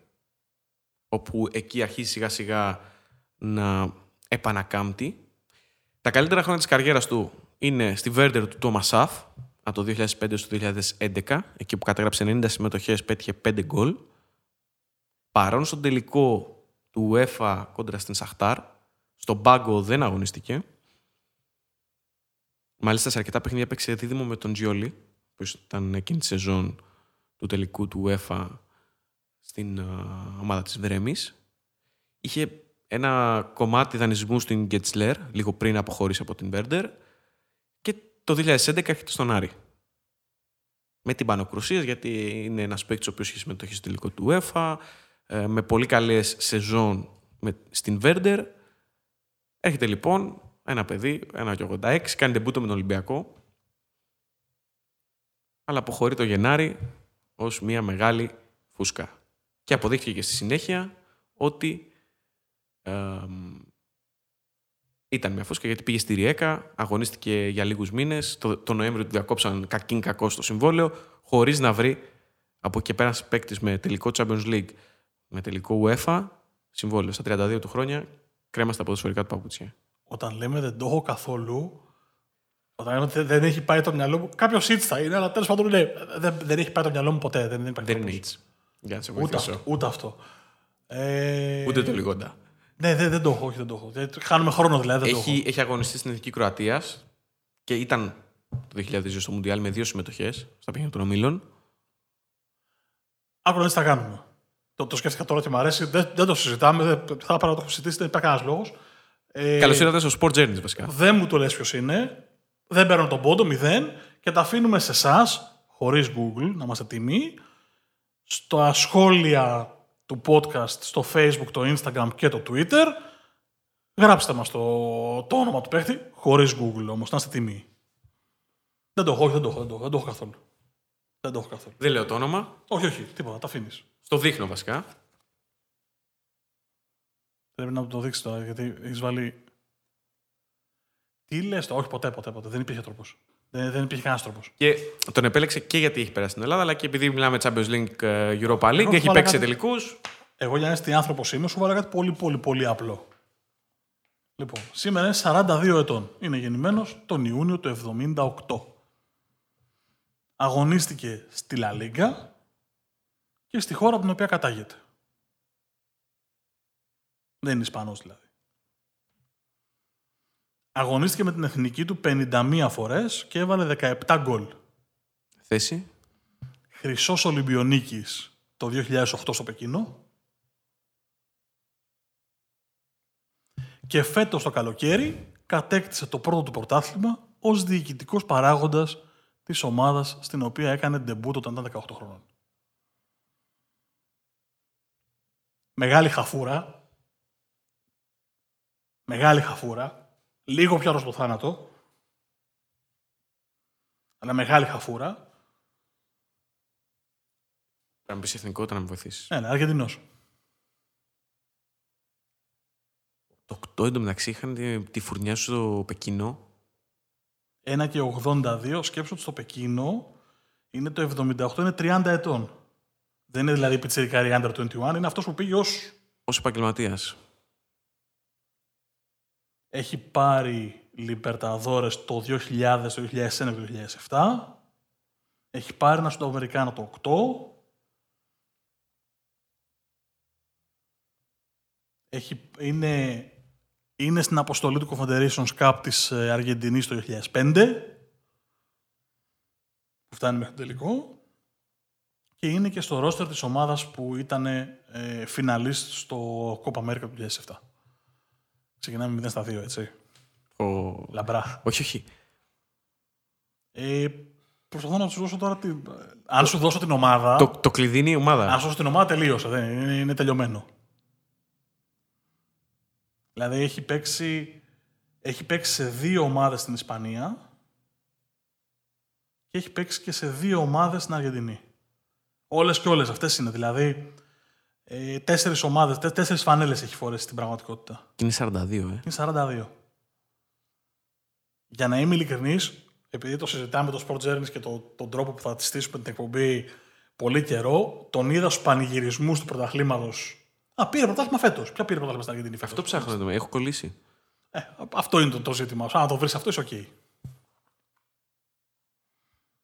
όπου εκεί αρχίζει σιγά σιγά να επανακάμπτει. Τα καλύτερα χρόνια της καριέρας του είναι στη Βέρντερ του Τόμας Σαφ, από το 2005 στο 2011, εκεί που κατέγραψε 90 συμμετοχές, πέτυχε 5 γκολ. Παρόν στον τελικό του UEFA κόντρα στην Σαχτάρ, στον πάγκο δεν αγωνίστηκε. Μάλιστα σε αρκετά παιχνίδια έπαιξε δίδυμο με τον Τζιόλι, που ήταν εκείνη τη σεζόν του τελικού του UEFA στην ομάδα της Βρέμης. Είχε ένα κομμάτι δανεισμού στην Γκέτσλερ, λίγο πριν αποχωρήσει από την Βέρντερ, το 2011 έρχεται στον Άρη. Με την Πανοκρουσίας, γιατί είναι ένας παίκτης ο οποίος έχει συμμετοχή στο τελικό του UEFA, ε, με πολύ καλές σεζόν με, στην Βέρντερ. Έρχεται λοιπόν ένα παιδί, ένα 86, κάνει τεμπούτο με τον Ολυμπιακό. Αλλά αποχωρεί το Γενάρη ως μια μεγάλη φούσκα. Και αποδείχθηκε και στη συνέχεια ότι ε, ήταν μια φούσκα γιατί πήγε στη Ριέκα, αγωνίστηκε για λίγους μήνες. Το, το Νοέμβριο του διακόψαν κακήν κακό στο συμβόλαιο, χωρίς να βρει από εκεί πέρα παίκτης με τελικό Champions League, με τελικό UEFA, συμβόλαιο στα 32 του χρόνια, κρέμα στα ποδοσφαιρικά του παπούτσια. Όταν λέμε δεν το έχω καθόλου, όταν λέμε ότι δεν έχει πάει το μυαλό μου, κάποιος ήτ θα είναι, αλλά τέλος πάντων ναι, δεν, δεν έχει πάει το μυαλό μου ποτέ. Δεν, δεν, δεν είναι ήτ. Για να σε βοηθήσω. Ούτε, ούτε αυτό. Ε... Ούτε το λιγόντα. Ναι, δεν, δεν το έχω, όχι, δεν το έχω. Δεν, χάνουμε χρόνο δηλαδή. Δεν έχει, το έχω. έχει αγωνιστεί στην Εθνική Κροατίας και ήταν το 2002 στο Μουντιάλ με δύο συμμετοχές στα παιχνίδια των ομίλων. Άκουρα τι θα κάνουμε. Το, το σκέφτηκα τώρα και μου αρέσει. Δεν, δεν το συζητάμε. Δεν, θα έπρεπε να το έχω συζητήσει. Δεν υπάρχει κανένας λόγος. Ε, Καλώς ήρθατε στο Sport Journeys βασικά. Δεν μου το λες ποιος είναι. Δεν παίρνω τον πόντο, μηδέν. Και τα αφήνουμε σε εσάς, χωρίς Google, να είμαστε τιμοί. Στο σχόλια του podcast στο facebook, το instagram και το twitter. Γράψτε μας το, το όνομα του παίχτη, χωρίς google όμως, να είστε τιμή. Δεν το έχω, όχι, δεν το έχω, δεν το έχω, δεν το έχω καθόλου. Δεν το έχω καθόλου. Δεν λέω το όνομα. Όχι, όχι, τίποτα, τα αφήνεις. Στο δείχνω βασικά. Πρέπει να το δείξεις τώρα, γιατί έχεις βάλει. Τι λες, όχι ποτέ, ποτέ, ποτέ. Δεν υπήρχε τρόπος. Δεν, δεν υπήρχε κανένας τρόπος. Και τον επέλεξε και γιατί έχει περάσει στην Ελλάδα, αλλά και επειδή μιλάμε Champions League, ε, Europa League, έχει παίξει κάτι... τελικούς. Εγώ για να είσαι τι άνθρωπος είμαι, σου βάλα κάτι πολύ, πολύ, πολύ απλό. Λοιπόν, σήμερα είναι 42 ετών. Είναι γεννημένος τον Ιούνιο του 78. Αγωνίστηκε στη Λα Λίγκα και στη χώρα από την οποία κατάγεται. Δεν είναι Ισπανός δηλαδή. Αγωνίστηκε με την εθνική του 51 φορές και έβαλε 17 γκολ. Θέση. Χρυσός Ολυμπιονίκης το 2008 στο Πεκίνο. Και φέτος το καλοκαίρι κατέκτησε το πρώτο του πρωτάθλημα ως διοικητικός παράγοντας της ομάδας στην οποία έκανε ντεμπούτο όταν ήταν 18 χρόνων. Μεγάλη χαφούρα. Μεγάλη χαφούρα λίγο πιο από το θάνατο, αλλά μεγάλη χαφούρα. Πρέπει να μπει εθνικότητα να με βοηθήσεις. Ναι, ναι, Αργεντινός. Το 8 εντωμεταξύ είχαν τη φουρνιά σου στο Πεκίνο. 1 και 82, σκέψω ότι στο Πεκίνο είναι το 78, είναι 30 ετών. Δεν είναι δηλαδή πιτσερικάρι under 21, είναι αυτός που πήγε ως. Ω επαγγελματίας έχει πάρει Λιμπερταδόρες το 2000, το 2001 και το 2007. Έχει πάρει ένα Αμερικάνο το 8. Έχει, είναι, είναι στην αποστολή του Confederations Cup της ε, Αργεντινής το 2005 που φτάνει μέχρι το τελικό και είναι και στο ρόστερ της ομάδας που ήταν ε, φιναλίστ στο Copa America του 2007. Ξεκινάμε 0 στα 2, έτσι. Ο... Λαμπρά. Όχι, όχι. Ε, προσπαθώ να σου δώσω τώρα την... Αν σου δώσω την ομάδα... Το, το κλειδί είναι η ομάδα. Αν σου δώσω την ομάδα τελείωσε. Δεν, είναι, είναι τελειωμένο. Δηλαδή έχει παίξει, έχει παίξει σε δύο ομάδες στην Ισπανία και έχει παίξει και σε δύο ομάδες στην Αργεντινή. Όλες και όλες αυτές είναι. Δηλαδή ε, τέσσερις ομάδες, τέ, τέσσερις φανέλες έχει φορέσει στην πραγματικότητα. Και είναι 42, ε. Είναι 42. Για να είμαι ειλικρινής, επειδή το συζητάμε το Sport Journeys και το, τον τρόπο που θα τη στήσουμε την εκπομπή πολύ καιρό, τον είδα στους πανηγυρισμούς του πρωταθλήματος. Α, πήρε πρωτάθλημα φέτος. Ποια πήρε πρωτάθλημα στην Αργεντινή φέτος; Αυτό ψάχνω να δούμε. Έχω κολλήσει. Ε, αυτό είναι το, το ζήτημα. Αν το βρεις αυτό, είσαι οκ.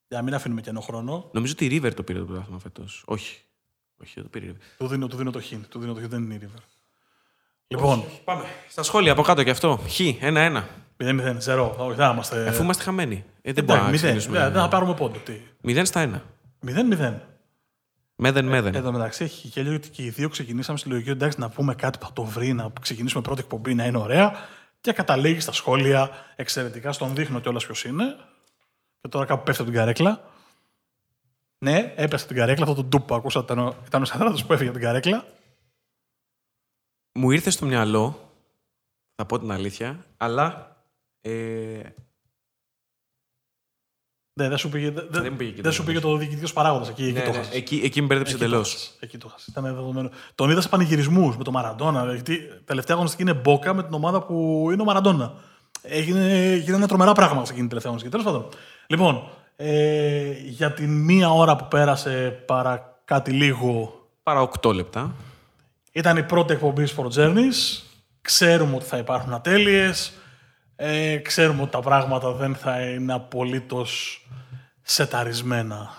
Για να μην αφήνουμε κενό χρόνο. Νομίζω ότι η River το πήρε το πρωτάθλημα φέτος. Όχι. Όχι, δεν το πήρε η River. Του δίνω, του δίνω το hint. Του δίνω το hint, δεν είναι η River. Λοιπόν, Πάμε. Στα σχόλια από κάτω και αυτό. Χ, ένα-ένα. 0-0, 0 Όχι, δεν είμαστε. Αφού είμαστε χαμένοι. Ε, δεν μπορούμε να Εντάξει, μηδέν. ξεκινήσουμε. Ε, Δεν θα πάρουμε πόντο. Τι. 0 στα 1. 0-0. Μέδεν, μέδεν. Εν τω μεταξύ έχει γέλιο ότι και οι δύο ξεκινήσαμε στη λογική εντάξει να πούμε κάτι που θα το βρει, να ξεκινήσουμε πρώτη εκπομπή να είναι ωραία. Και καταλήγει στα σχόλια εξαιρετικά. Στον δείχνω κιόλας ποιος είναι. Και τώρα κάπου πέφτει από την καρέκλα. Ναι, έπεσε από την καρέκλα. Αυτό το ντουπ που ακούσατε ήταν ο, ήταν ο Σαδράτος που έφυγε από την καρέκλα. Μου ήρθε στο μυαλό, θα πω την αλήθεια, αλλά ε, Ναι, δεν σου πήγε, δεν, Δεν πήγε εκεί δεν σου πήγε το διοικητικός παράγοντας. Εκεί, εκεί ναι, το ναι, χάσες. εκεί, εκεί με μπέρδεψε Εκεί το εντελώς. χάσες. Εκεί το χάσες. Ήταν δεδομένο. Τον είδα σε πανηγυρισμούς με τον Μαραντόνα. Γιατί τελευταία αγωνιστική είναι Μπόκα με την ομάδα που είναι ο Μαραντόνα. Έγινε, γίνανε τρομερά πράγματα σε εκείνη την τελευταία αγωνιστική. Τέλος πάντων. Λοιπόν, ε, για την μία ώρα που πέρασε παρά κάτι λίγο Παρά 8 λεπτά. ήταν η πρώτη εκπομπή Sport Journeys. Ξέρουμε ότι θα υπάρχουν ατέλειες. Ε, ξέρουμε ότι τα πράγματα δεν θα είναι απολύτως σεταρισμένα.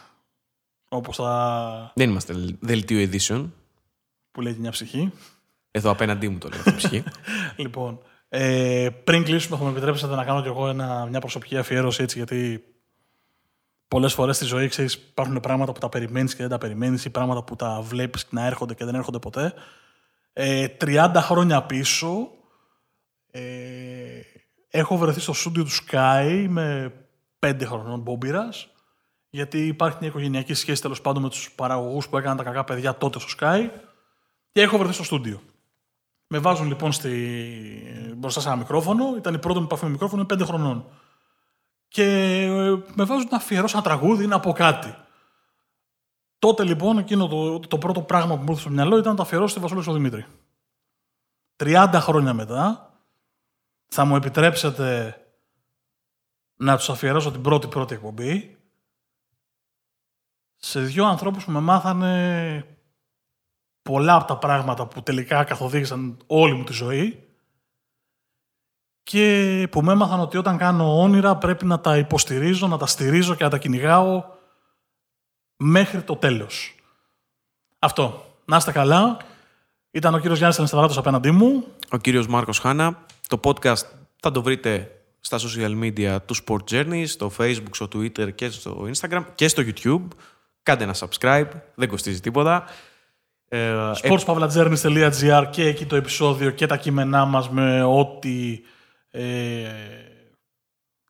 Όπως τα Δεν είμαστε δελτίο edition. που λέει και μια ψυχή. Εδώ απέναντί μου το λέω. αυτή η ψυχή. (laughs) Λοιπόν, ε, πριν κλείσουμε θα με επιτρέψετε να κάνω κι εγώ ένα, μια προσωπική αφιέρωση έτσι γιατί πολλές φορές στη ζωή ξέρεις υπάρχουν πράγματα που τα περιμένεις και δεν τα περιμένεις ή πράγματα που τα βλέπεις να έρχονται και δεν έρχονται ποτέ. Ε, 30 χρόνια πίσω ε, έχω βρεθεί στο στούντιο του Sky με 5 χρονών μπόμπιρας γιατί υπάρχει μια οικογενειακή σχέση τέλος πάντων με τους παραγωγούς που έκαναν τα κακά παιδιά τότε στο Sky και έχω βρεθεί στο στούντιο. Με βάζουν λοιπόν στη... μπροστά σε ένα μικρόφωνο. Ήταν η πρώτη μου επαφή με μικρόφωνο, είμαι 5 χρονών. Και ε, με βάζουν να αφιερώσω ένα τραγούδι ή να πω κάτι. Τότε λοιπόν εκείνο το, το πρώτο πράγμα που μου ήρθε στο μυαλό ήταν να το αφιερώσω στη Βασίλη στο Δημήτρη. 30 χρόνια μετά θα μου επιτρέψετε να τους αφιερώσω την πρώτη πρώτη εκπομπή σε δύο ανθρώπους που με μάθανε πολλά από τα πράγματα που τελικά καθοδήγησαν όλη μου τη ζωή και που με έμαθαν ότι όταν κάνω όνειρα πρέπει να τα υποστηρίζω, να τα στηρίζω και να τα κυνηγάω μέχρι το τέλος. Αυτό. Να είστε καλά. Ήταν ο κύριος Γιάννης Ανεσταβράτος απέναντί μου. Ο κύριος Μάρκος Χάνα. Το podcast θα το βρείτε στα social media του Sport Journeys, στο Facebook, στο Twitter και στο Instagram και στο YouTube. Κάντε ένα subscribe, δεν κοστίζει τίποτα. Ε, ε, sportspavlajourneys.gr και εκεί το επεισόδιο και τα κείμενά μας με ό,τι... Ε,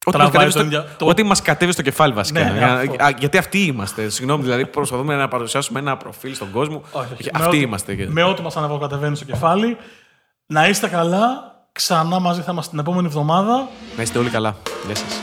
Ό,τι μας, τραβάει κατέβει το στο, ενδια- το- ό,τι μας κατέβει στο κεφάλι βασικά. Ναι, ναι, Για- αυτό. α, γιατί αυτοί είμαστε. Συγγνώμη, δηλαδή προσπαθούμε να παρουσιάσουμε ένα προφίλ στον κόσμο. όχι, Όχι, με αυτοί ό,τι- είμαστε. Με ό,τι μας ανεβοκατεβαίνει στο κεφάλι. Να είστε καλά. Ξανά μαζί θα είμαστε την επόμενη εβδομάδα. Να είστε όλοι καλά. Γεια σας.